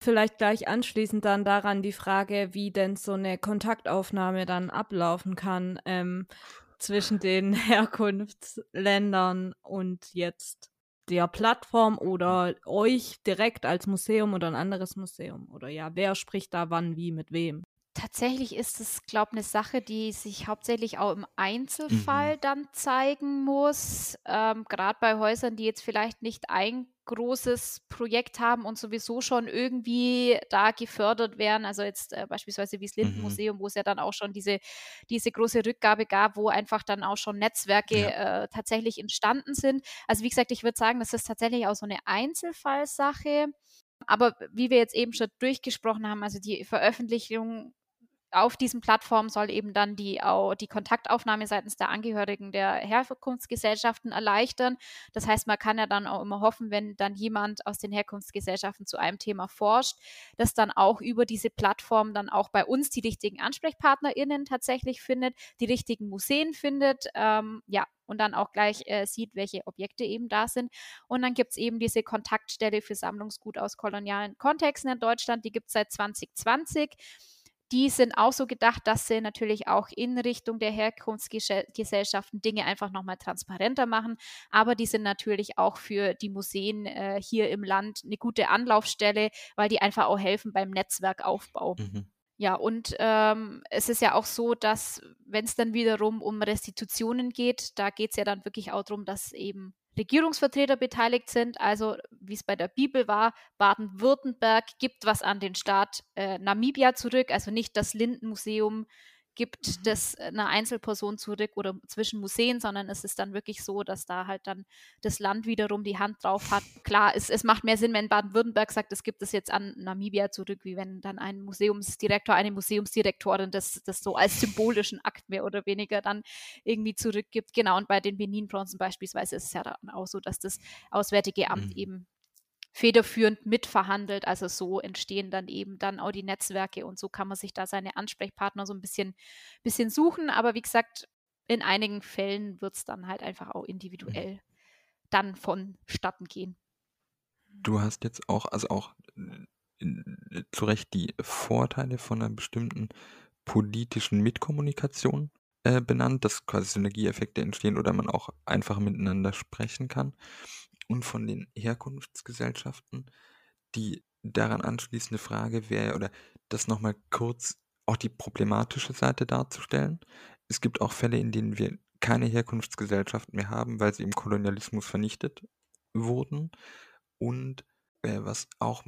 Vielleicht gleich anschließend dann daran die Frage, wie denn so eine Kontaktaufnahme dann ablaufen kann ähm, zwischen den Herkunftsländern und jetzt der Plattform oder euch direkt als Museum oder ein anderes Museum. Oder ja, wer spricht da wann, wie, mit wem? Tatsächlich ist es, glaube ich, eine Sache, die sich hauptsächlich auch im Einzelfall mhm. dann zeigen muss. Ähm, Gerade bei Häusern, die jetzt vielleicht nicht ein großes Projekt haben und sowieso schon irgendwie da gefördert werden. Also jetzt äh, beispielsweise wie das Lindenmuseum, mhm. wo es ja dann auch schon diese, diese große Rückgabe gab, wo einfach dann auch schon Netzwerke ja. äh, tatsächlich entstanden sind. Also wie gesagt, ich würde sagen, das ist tatsächlich auch so eine Einzelfallsache. Aber wie wir jetzt eben schon durchgesprochen haben, also die Veröffentlichung auf diesen Plattformen soll eben dann die, die Kontaktaufnahme seitens der Angehörigen der Herkunftsgesellschaften erleichtern. Das heißt, man kann ja dann auch immer hoffen, wenn dann jemand aus den Herkunftsgesellschaften zu einem Thema forscht, dass dann auch über diese Plattform dann auch bei uns die richtigen AnsprechpartnerInnen tatsächlich findet, die richtigen Museen findet, ähm, ja, und dann auch gleich äh, sieht, welche Objekte eben da sind. Und dann gibt es eben diese Kontaktstelle für Sammlungsgut aus kolonialen Kontexten in Deutschland, die gibt es seit 2020 die sind auch so gedacht, dass sie natürlich auch in Richtung der Herkunftsgesellschaften Dinge einfach nochmal transparenter machen. Aber die sind natürlich auch für die Museen äh, hier im Land eine gute Anlaufstelle, weil die einfach auch helfen beim Netzwerkaufbau. Mhm. Ja, und ähm, es ist ja auch so, dass wenn es dann wiederum um Restitutionen geht, da geht es ja dann wirklich auch darum, dass eben Regierungsvertreter beteiligt sind. Also wie es bei der Bibel war, Baden-Württemberg gibt was an den Staat äh, Namibia zurück, also nicht das Lindenmuseum gibt mhm. das einer Einzelperson zurück oder zwischen Museen, sondern es ist dann wirklich so, dass da halt dann das Land wiederum die Hand drauf hat. Klar, es, es macht mehr Sinn, wenn Baden-Württemberg sagt, es gibt es jetzt an Namibia zurück, wie wenn dann ein Museumsdirektor, eine Museumsdirektorin das, das so als symbolischen Akt mehr oder weniger dann irgendwie zurückgibt. Genau, und bei den Benin-Bronzen beispielsweise ist es ja dann auch so, dass das Auswärtige Amt mhm. eben federführend mitverhandelt. Also so entstehen dann eben dann auch die Netzwerke und so kann man sich da seine Ansprechpartner so ein bisschen, bisschen suchen. Aber wie gesagt, in einigen Fällen wird es dann halt einfach auch individuell dann vonstatten gehen. Du hast jetzt auch, also auch äh, zu Recht die Vorteile von einer bestimmten politischen Mitkommunikation äh, benannt, dass quasi Synergieeffekte entstehen oder man auch einfach miteinander sprechen kann und von den Herkunftsgesellschaften. Die daran anschließende Frage wäre, oder das nochmal kurz auch die problematische Seite darzustellen. Es gibt auch Fälle, in denen wir keine Herkunftsgesellschaften mehr haben, weil sie im Kolonialismus vernichtet wurden. Und äh, was auch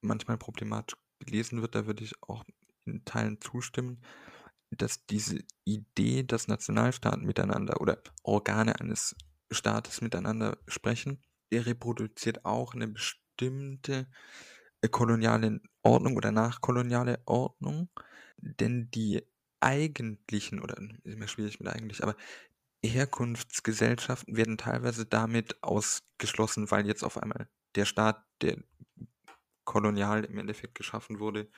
manchmal problematisch gelesen wird, da würde ich auch in Teilen zustimmen, dass diese Idee, dass Nationalstaaten miteinander oder Organe eines Staates miteinander sprechen, der reproduziert auch eine bestimmte äh, koloniale Ordnung oder nachkoloniale Ordnung, denn die eigentlichen, oder ist immer schwierig mit eigentlich, aber Herkunftsgesellschaften werden teilweise damit ausgeschlossen, weil jetzt auf einmal der Staat, der kolonial im Endeffekt geschaffen wurde,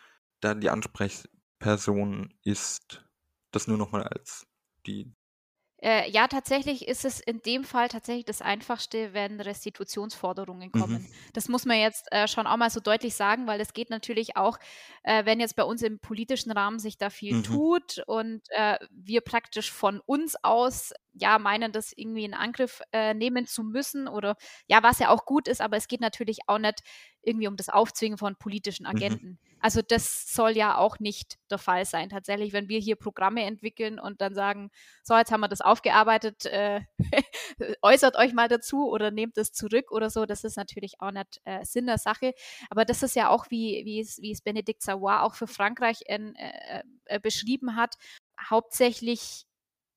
da die Ansprechperson ist. Das nur nochmal als die Äh, ja, tatsächlich ist es in dem Fall tatsächlich das Einfachste, wenn Restitutionsforderungen kommen. Mhm. Das muss man jetzt äh, schon auch mal so deutlich sagen, weil es geht natürlich auch, äh, wenn jetzt bei uns im politischen Rahmen sich da viel Mhm. tut und äh, wir praktisch von uns aus ja meinen, das irgendwie in Angriff äh, nehmen zu müssen oder ja, was ja auch gut ist, aber es geht natürlich auch nicht irgendwie um das Aufzwingen von politischen Mhm. Agenten. Also das soll ja auch nicht der Fall sein. Tatsächlich, wenn wir hier Programme entwickeln und dann sagen, so, jetzt haben wir das aufgearbeitet, äh, äußert euch mal dazu oder nehmt es zurück oder so, das ist natürlich auch nicht äh, Sinn der Sache. Aber das ist ja auch, wie, wie, es, wie es Benedikt Savoy auch für Frankreich in, äh, äh, beschrieben hat, hauptsächlich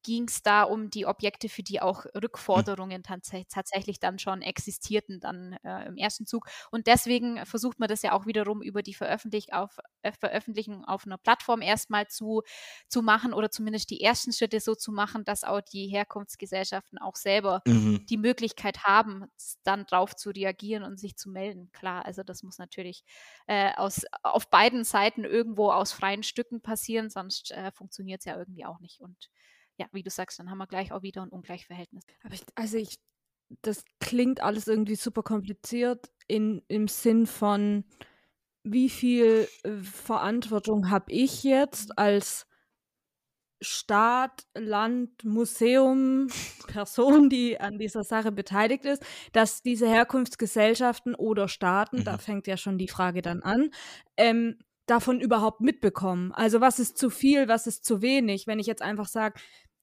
ging es da um die Objekte, für die auch Rückforderungen tats tatsächlich dann schon existierten, dann äh, im ersten Zug. Und deswegen versucht man das ja auch wiederum über die Veröffentlich auf, äh, Veröffentlichung auf einer Plattform erstmal zu, zu machen oder zumindest die ersten Schritte so zu machen, dass auch die Herkunftsgesellschaften auch selber Mhm. die Möglichkeit haben, dann drauf zu reagieren und sich zu melden. Klar, also das muss natürlich äh, aus, auf beiden Seiten irgendwo aus freien Stücken passieren, sonst äh, funktioniert es ja irgendwie auch nicht. Und ja, wie du sagst, dann haben wir gleich auch wieder ein Ungleichverhältnis. Aber ich, also ich, das klingt alles irgendwie super kompliziert in, im Sinn von, wie viel äh, Verantwortung habe ich jetzt als Staat, Land, Museum, Person, die an dieser Sache beteiligt ist, dass diese Herkunftsgesellschaften oder Staaten, da Mhm. fängt ja schon die Frage dann an, ähm, davon überhaupt mitbekommen. Also was ist zu viel, was ist zu wenig? Wenn ich jetzt einfach sage,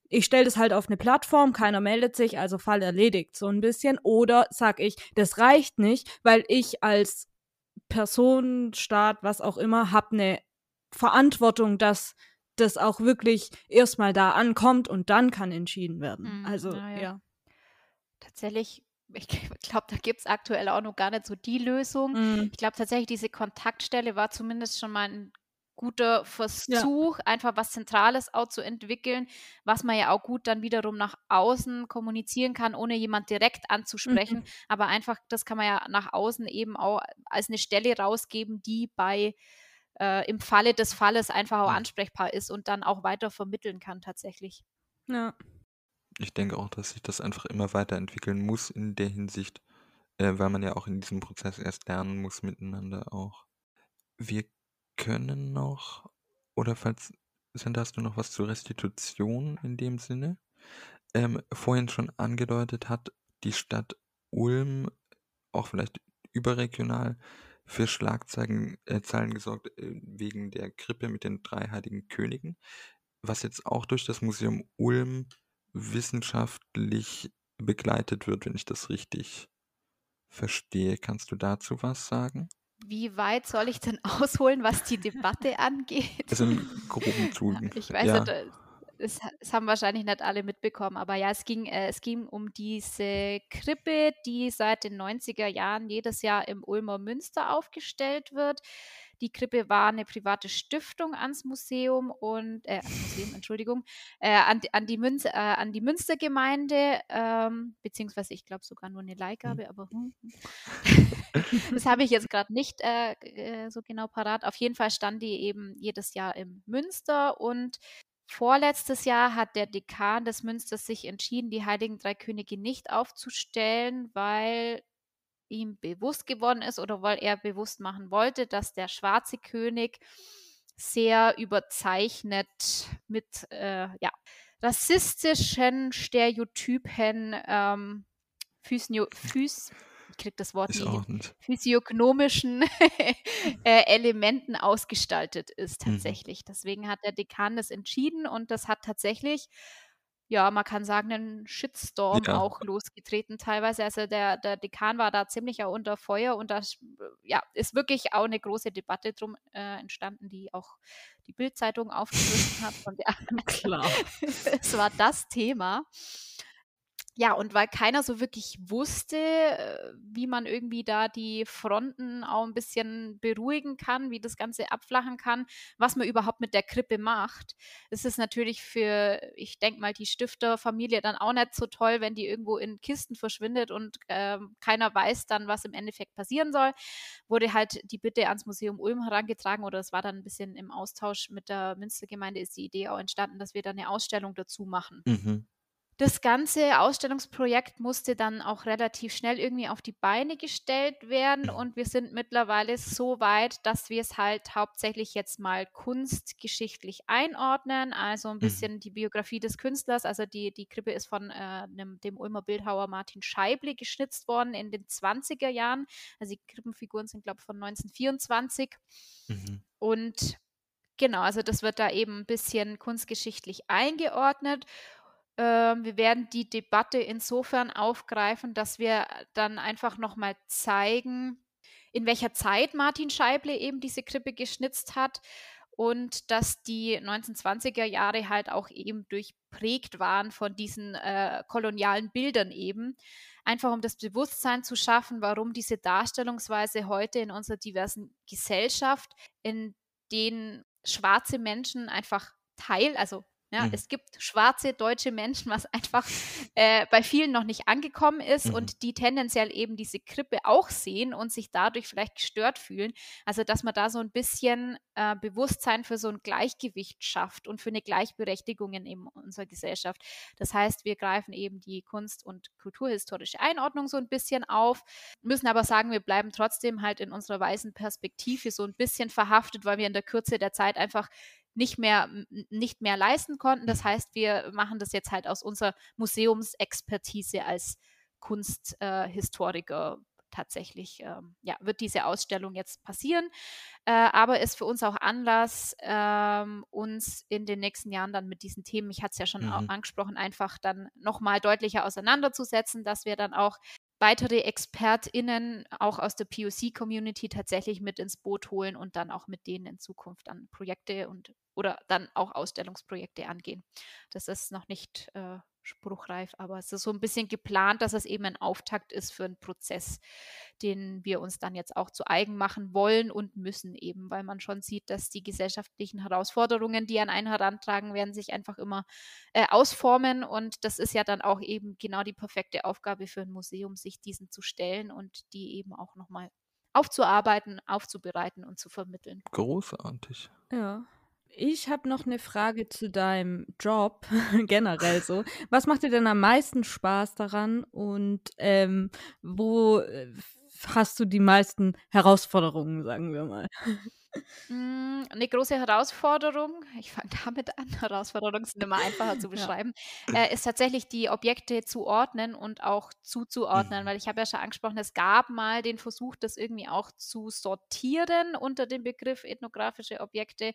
ich stelle das halt auf eine Plattform, keiner meldet sich, also Fall erledigt, so ein bisschen. Oder sag ich, das reicht nicht, weil ich als Person, Staat, was auch immer, habe eine Verantwortung, dass das auch wirklich erstmal da ankommt und dann kann entschieden werden. Mhm, Also, ja, ja. Tatsächlich, ich glaube, da gibt es aktuell auch noch gar nicht so die Lösung. Mm, Ich glaube tatsächlich, diese Kontaktstelle war zumindest schon mal ein guter Versuch, einfach was Zentrales auch zu entwickeln, was man ja auch gut dann wiederum nach außen kommunizieren kann, ohne jemand direkt anzusprechen. Mhm. Aber einfach, das kann man ja nach außen eben auch als eine Stelle rausgeben, die bei äh, im Falle des Falles einfach auch ansprechbar ist und dann auch weiter vermitteln kann tatsächlich. ja. Ich denke auch, dass sich das einfach immer weiterentwickeln muss in der Hinsicht, äh, weil man ja auch in diesem Prozess erst lernen muss miteinander auch. Wir können noch, oder falls, Sandra, hast du noch was zur Restitution in dem Sinne? Ähm, vorhin schon angedeutet hat die Stadt Ulm auch vielleicht überregional für Schlagzeilen äh, Zahlen gesorgt äh, wegen der Krippe mit den drei heiligen Königen, was jetzt auch durch das Museum Ulm wissenschaftlich begleitet wird, wenn ich das richtig verstehe. Kannst du dazu was sagen? Wie weit soll ich denn ausholen, was die Debatte angeht? Also im groben Zügen. Ich weiß ja. nicht, es, es haben wahrscheinlich nicht alle mitbekommen, aber ja, es ging, äh, es ging um diese Krippe, die seit den 90er Jahren jedes Jahr im Ulmer Münster aufgestellt wird. Die Krippe war eine private Stiftung ans Museum und, äh, ans Museum, Entschuldigung, äh, an, die- an, die Münz, äh, an die Münstergemeinde, ähm, beziehungsweise ich glaube sogar nur eine Leihgabe, aber hm, das habe ich jetzt gerade nicht äh, äh, so genau parat. Auf jeden Fall stand die eben jedes Jahr im Münster und vorletztes Jahr hat der Dekan des Münsters sich entschieden, die Heiligen Drei Könige nicht aufzustellen, weil ihm bewusst geworden ist oder weil er bewusst machen wollte, dass der schwarze König sehr überzeichnet mit äh, ja, rassistischen Stereotypen ähm, Physio, Phys, ich krieg das Wort nicht. physiognomischen äh, Elementen ausgestaltet ist Mhm. tatsächlich. Deswegen hat der Dekan das entschieden und das hat tatsächlich, ja, man kann sagen, einen Shitstorm Ja. auch losgetreten teilweise. Also der, der Dekan war da ziemlich auch unter Feuer und da ja, ist wirklich auch eine große Debatte drum äh, entstanden, die auch die Bildzeitung aufgegriffen hat. Und ja, Klar. es war das Thema. Ja, und weil keiner so wirklich wusste, äh, wie man irgendwie da die Fronten auch ein bisschen beruhigen kann, wie das Ganze abflachen kann, was man überhaupt mit der Krippe macht. Es ist natürlich für, ich denke mal, die Stifterfamilie dann auch nicht so toll, wenn die irgendwo in Kisten verschwindet und ähm, keiner weiß dann, was im Endeffekt passieren soll. Wurde halt die Bitte ans Museum Ulm herangetragen oder es war dann ein bisschen im Austausch mit der Münstergemeinde ist die Idee auch entstanden, dass wir da eine Ausstellung dazu machen. Mhm. Das ganze Ausstellungsprojekt musste dann auch relativ schnell irgendwie auf die Beine gestellt werden und wir sind mittlerweile so weit, dass wir es halt hauptsächlich jetzt mal kunstgeschichtlich einordnen, also ein Mhm. bisschen die Biografie des Künstlers. Also die, die Krippe ist von äh, nem, dem Ulmer Bildhauer Martin Scheible geschnitzt worden in den 20er Jahren. Also die Krippenfiguren sind, glaube ich, von 1924 Mhm. und Genau, also das wird da eben ein bisschen kunstgeschichtlich eingeordnet. Ähm, wir werden die Debatte insofern aufgreifen, dass wir dann einfach nochmal zeigen, in welcher Zeit Martin Scheible eben diese Krippe geschnitzt hat und dass die 1920er Jahre halt auch eben durchprägt waren von diesen äh, kolonialen Bildern eben. Einfach um das Bewusstsein zu schaffen, warum diese Darstellungsweise heute in unserer diversen Gesellschaft, in denen schwarze Menschen einfach Teil, also ja, Mhm. es gibt schwarze deutsche Menschen, was einfach äh, bei vielen noch nicht angekommen ist Mhm. und die tendenziell eben diese Krippe auch sehen und sich dadurch vielleicht gestört fühlen. Also, dass man da so ein bisschen äh, Bewusstsein für so ein Gleichgewicht schafft und für eine Gleichberechtigung in eben unserer Gesellschaft. Das heißt, wir greifen eben die Kunst- und kulturhistorische Einordnung so ein bisschen auf, müssen aber sagen, wir bleiben trotzdem halt in unserer weißen Perspektive so ein bisschen verhaftet, weil wir in der Kürze der Zeit einfach nicht mehr, nicht mehr leisten konnten. Das heißt, wir machen das jetzt halt aus unserer Museumsexpertise als Kunsthistoriker äh, tatsächlich. Ähm, ja, wird diese Ausstellung jetzt passieren, äh, aber ist für uns auch Anlass, ähm, uns in den nächsten Jahren dann mit diesen Themen, ich hatte es ja schon Mhm. angesprochen, einfach dann nochmal deutlicher auseinanderzusetzen, dass wir dann auch weitere ExpertInnen auch aus der POC-Community tatsächlich mit ins Boot holen und dann auch mit denen in Zukunft dann Projekte und oder dann auch Ausstellungsprojekte angehen. Das ist noch nicht äh, spruchreif, aber es ist so ein bisschen geplant, dass es eben ein Auftakt ist für einen Prozess, den wir uns dann jetzt auch zu eigen machen wollen und müssen eben, weil man schon sieht, dass die gesellschaftlichen Herausforderungen, die an einen herantragen werden, sich einfach immer äh, ausformen und das ist ja dann auch eben genau die perfekte Aufgabe für ein Museum, sich diesen zu stellen und die eben auch nochmal aufzuarbeiten, aufzubereiten und zu vermitteln. Großartig. Ja. Ich habe noch eine Frage zu deinem Job, generell so. Was macht dir denn am meisten Spaß daran und ähm, wo äh, hast du die meisten Herausforderungen, sagen wir mal? Mm, Eine große Herausforderung, ich fange damit an, Herausforderungen sind immer einfacher zu Ja. beschreiben, äh, ist tatsächlich die Objekte zu ordnen und auch zuzuordnen, Mhm. weil ich habe ja schon angesprochen, es gab mal den Versuch, das irgendwie auch zu sortieren unter dem Begriff ethnografische Objekte.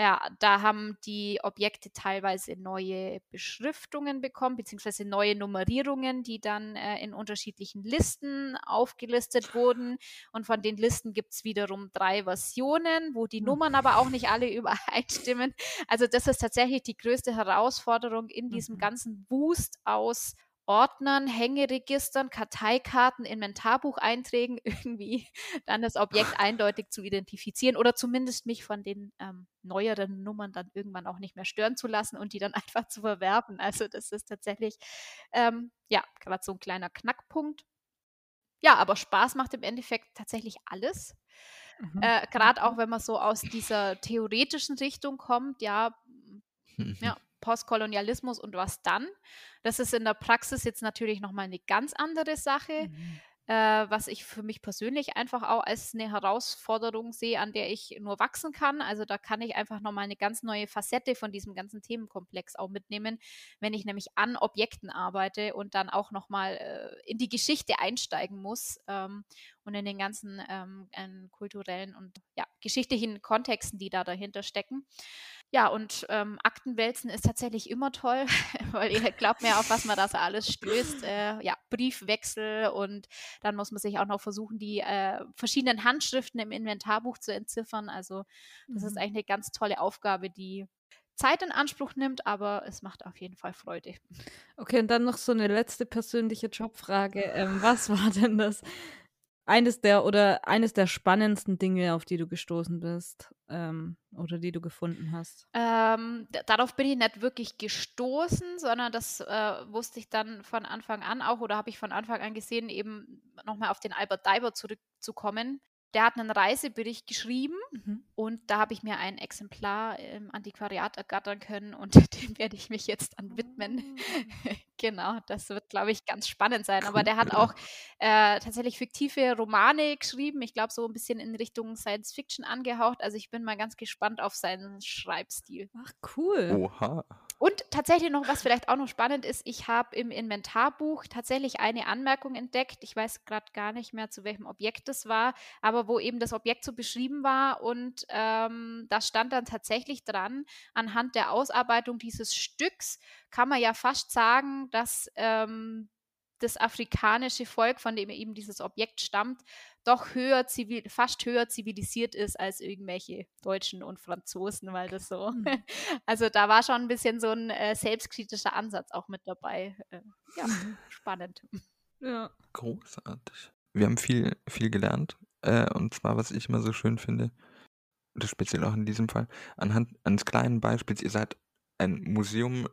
Ja, da haben die Objekte teilweise neue Beschriftungen bekommen, beziehungsweise neue Nummerierungen, die dann äh, in unterschiedlichen Listen aufgelistet wurden. Und von den Listen gibt es wiederum drei Versionen, wo die Hm. Nummern aber auch nicht alle übereinstimmen. Also das ist tatsächlich die größte Herausforderung in diesem Mhm. ganzen Wust aus Ordnern, Hängeregistern, Karteikarten, Inventarbucheinträgen irgendwie dann das Objekt eindeutig zu identifizieren oder zumindest mich von den ähm, neueren Nummern dann irgendwann auch nicht mehr stören zu lassen und die dann einfach zu verwerfen. Also das ist tatsächlich ähm, ja gerade so ein kleiner Knackpunkt. Ja, aber Spaß macht im Endeffekt tatsächlich alles. Mhm. Äh, gerade auch wenn man so aus dieser theoretischen Richtung kommt, ja, Mhm. ja, Postkolonialismus und was dann. Das ist in der Praxis jetzt natürlich nochmal eine ganz andere Sache, Mhm. äh, was ich für mich persönlich einfach auch als eine Herausforderung sehe, an der ich nur wachsen kann. Also da kann ich einfach nochmal eine ganz neue Facette von diesem ganzen Themenkomplex auch mitnehmen, wenn ich nämlich an Objekten arbeite und dann auch nochmal äh, in die Geschichte einsteigen muss ähm, und in den ganzen ähm, äh, kulturellen und ja, geschichtlichen Kontexten, die da dahinter stecken. Ja, und ähm, Aktenwälzen ist tatsächlich immer toll, weil ihr glaubt mir, auf was man da so alles stößt. Äh, ja, Briefwechsel und dann muss man sich auch noch versuchen, die äh, verschiedenen Handschriften im Inventarbuch zu entziffern. Also das ist Mhm. eigentlich eine ganz tolle Aufgabe, die Zeit in Anspruch nimmt, aber es macht auf jeden Fall Freude. Okay, und dann noch so eine letzte persönliche Jobfrage. Ähm, was war denn das eines der oder eines der spannendsten Dinge, auf die du gestoßen bist ähm, oder die du gefunden hast? Ähm, darauf bin ich nicht wirklich gestoßen, sondern das äh, wusste ich dann von Anfang an auch oder habe ich von Anfang an gesehen, eben nochmal auf den Albert Daiber zurückzukommen. Der hat einen Reisebericht geschrieben Mhm. und da habe ich mir ein Exemplar im Antiquariat ergattern können und dem werde ich mich jetzt dann widmen. genau, das wird, glaube ich, ganz spannend sein. Aber der hat auch äh, tatsächlich fiktive Romane geschrieben. Ich glaube, so ein bisschen in Richtung Science Fiction angehaucht. Also ich bin mal ganz gespannt auf seinen Schreibstil. Ach, cool. Oha. Und tatsächlich noch, was vielleicht auch noch spannend ist, ich habe im Inventarbuch tatsächlich eine Anmerkung entdeckt. Ich weiß gerade gar nicht mehr, zu welchem Objekt das war, aber wo eben das Objekt so beschrieben war und ähm, da stand dann tatsächlich dran, anhand der Ausarbeitung dieses Stücks kann man ja fast sagen, dass ähm, das afrikanische Volk, von dem eben dieses Objekt stammt, doch höher zivil, fast höher zivilisiert ist als irgendwelche Deutschen und Franzosen, weil das so. Hm. Also da war schon ein bisschen so ein äh, selbstkritischer Ansatz auch mit dabei. Äh, ja, spannend. Ja. Großartig. Wir haben viel, viel gelernt. Äh, und zwar, was ich immer so schön finde, das speziell auch in diesem Fall, anhand eines kleinen Beispiels, ihr seid ein Museum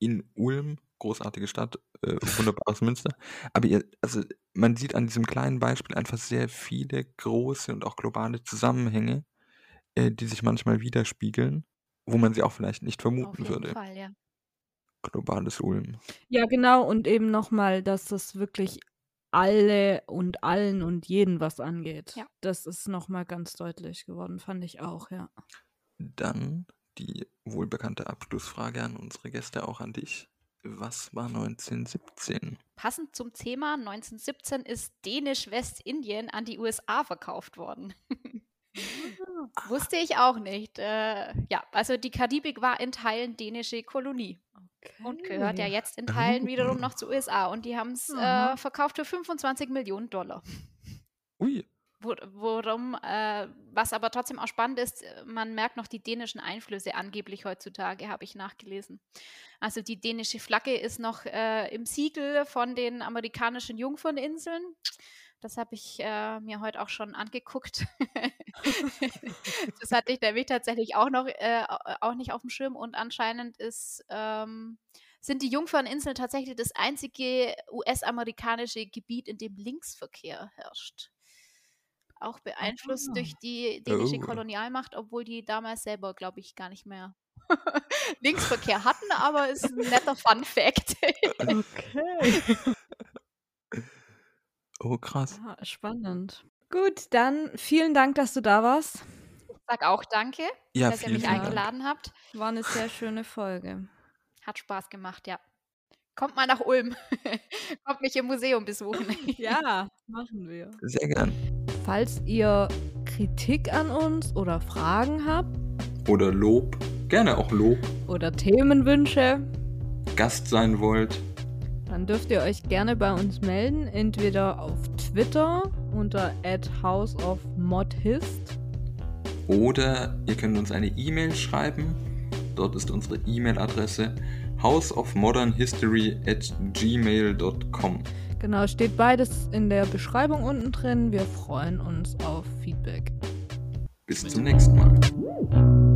in Ulm, großartige Stadt, äh, wunderbares Münster. Aber ihr, also man sieht an diesem kleinen Beispiel einfach sehr viele große und auch globale Zusammenhänge, äh, die sich manchmal widerspiegeln, wo man sie auch vielleicht nicht Auf vermuten jeden würde. Fall, ja. Globales Ulm. Ja, genau. Und eben nochmal, dass das wirklich alle und allen und jeden was angeht. Ja. Das ist nochmal ganz deutlich geworden, fand ich auch, ja. Dann die wohlbekannte Abschlussfrage an unsere Gäste, auch an dich. Was war 1917? Passend zum Thema, 1917 ist Dänisch-Westindien an die USA verkauft worden. Wusste ich auch nicht. Äh, ja, also die Karibik war in Teilen dänische Kolonie und gehört ja jetzt in Teilen wiederum noch zu USA. Und die haben es äh, verkauft für 25 Millionen Dollar. Ui, worum, äh, was aber trotzdem auch spannend ist, man merkt noch die dänischen Einflüsse angeblich heutzutage, habe ich nachgelesen. Also die dänische Flagge ist noch äh, im Siegel von den amerikanischen Jungferninseln. Das habe ich äh, mir heute auch schon angeguckt. das hatte ich nämlich tatsächlich auch noch äh, au- auch nicht auf dem Schirm und anscheinend ist ähm, sind die Jungferninseln tatsächlich das einzige US-amerikanische Gebiet, in dem Linksverkehr herrscht. Auch beeinflusst Ah. durch die dänische Oh. Kolonialmacht, obwohl die damals selber, glaube ich, gar nicht mehr Linksverkehr hatten, aber ist ein netter Fun Fact. Okay. oh krass. Ja, spannend. Gut, dann vielen Dank, dass du da warst. Sag auch danke, Ja, dass ihr mich Dank. eingeladen habt. War eine sehr schöne Folge. Hat Spaß gemacht, ja. Kommt mal nach Ulm. Kommt mich im Museum besuchen. Ja, machen wir. Sehr gern. Falls ihr Kritik an uns oder Fragen habt Oder Lob, gerne auch Lob, oder Themenwünsche, Gast sein wollt. dann dürft ihr euch gerne bei uns melden, entweder auf Twitter unter @houseofmodhist Oder ihr könnt uns eine E-Mail schreiben. Dort ist unsere E-Mail-Adresse houseofmodernhistory at gmail.com. Genau, steht beides in der Beschreibung unten drin. Wir freuen uns auf Feedback. Bis zum nächsten Mal.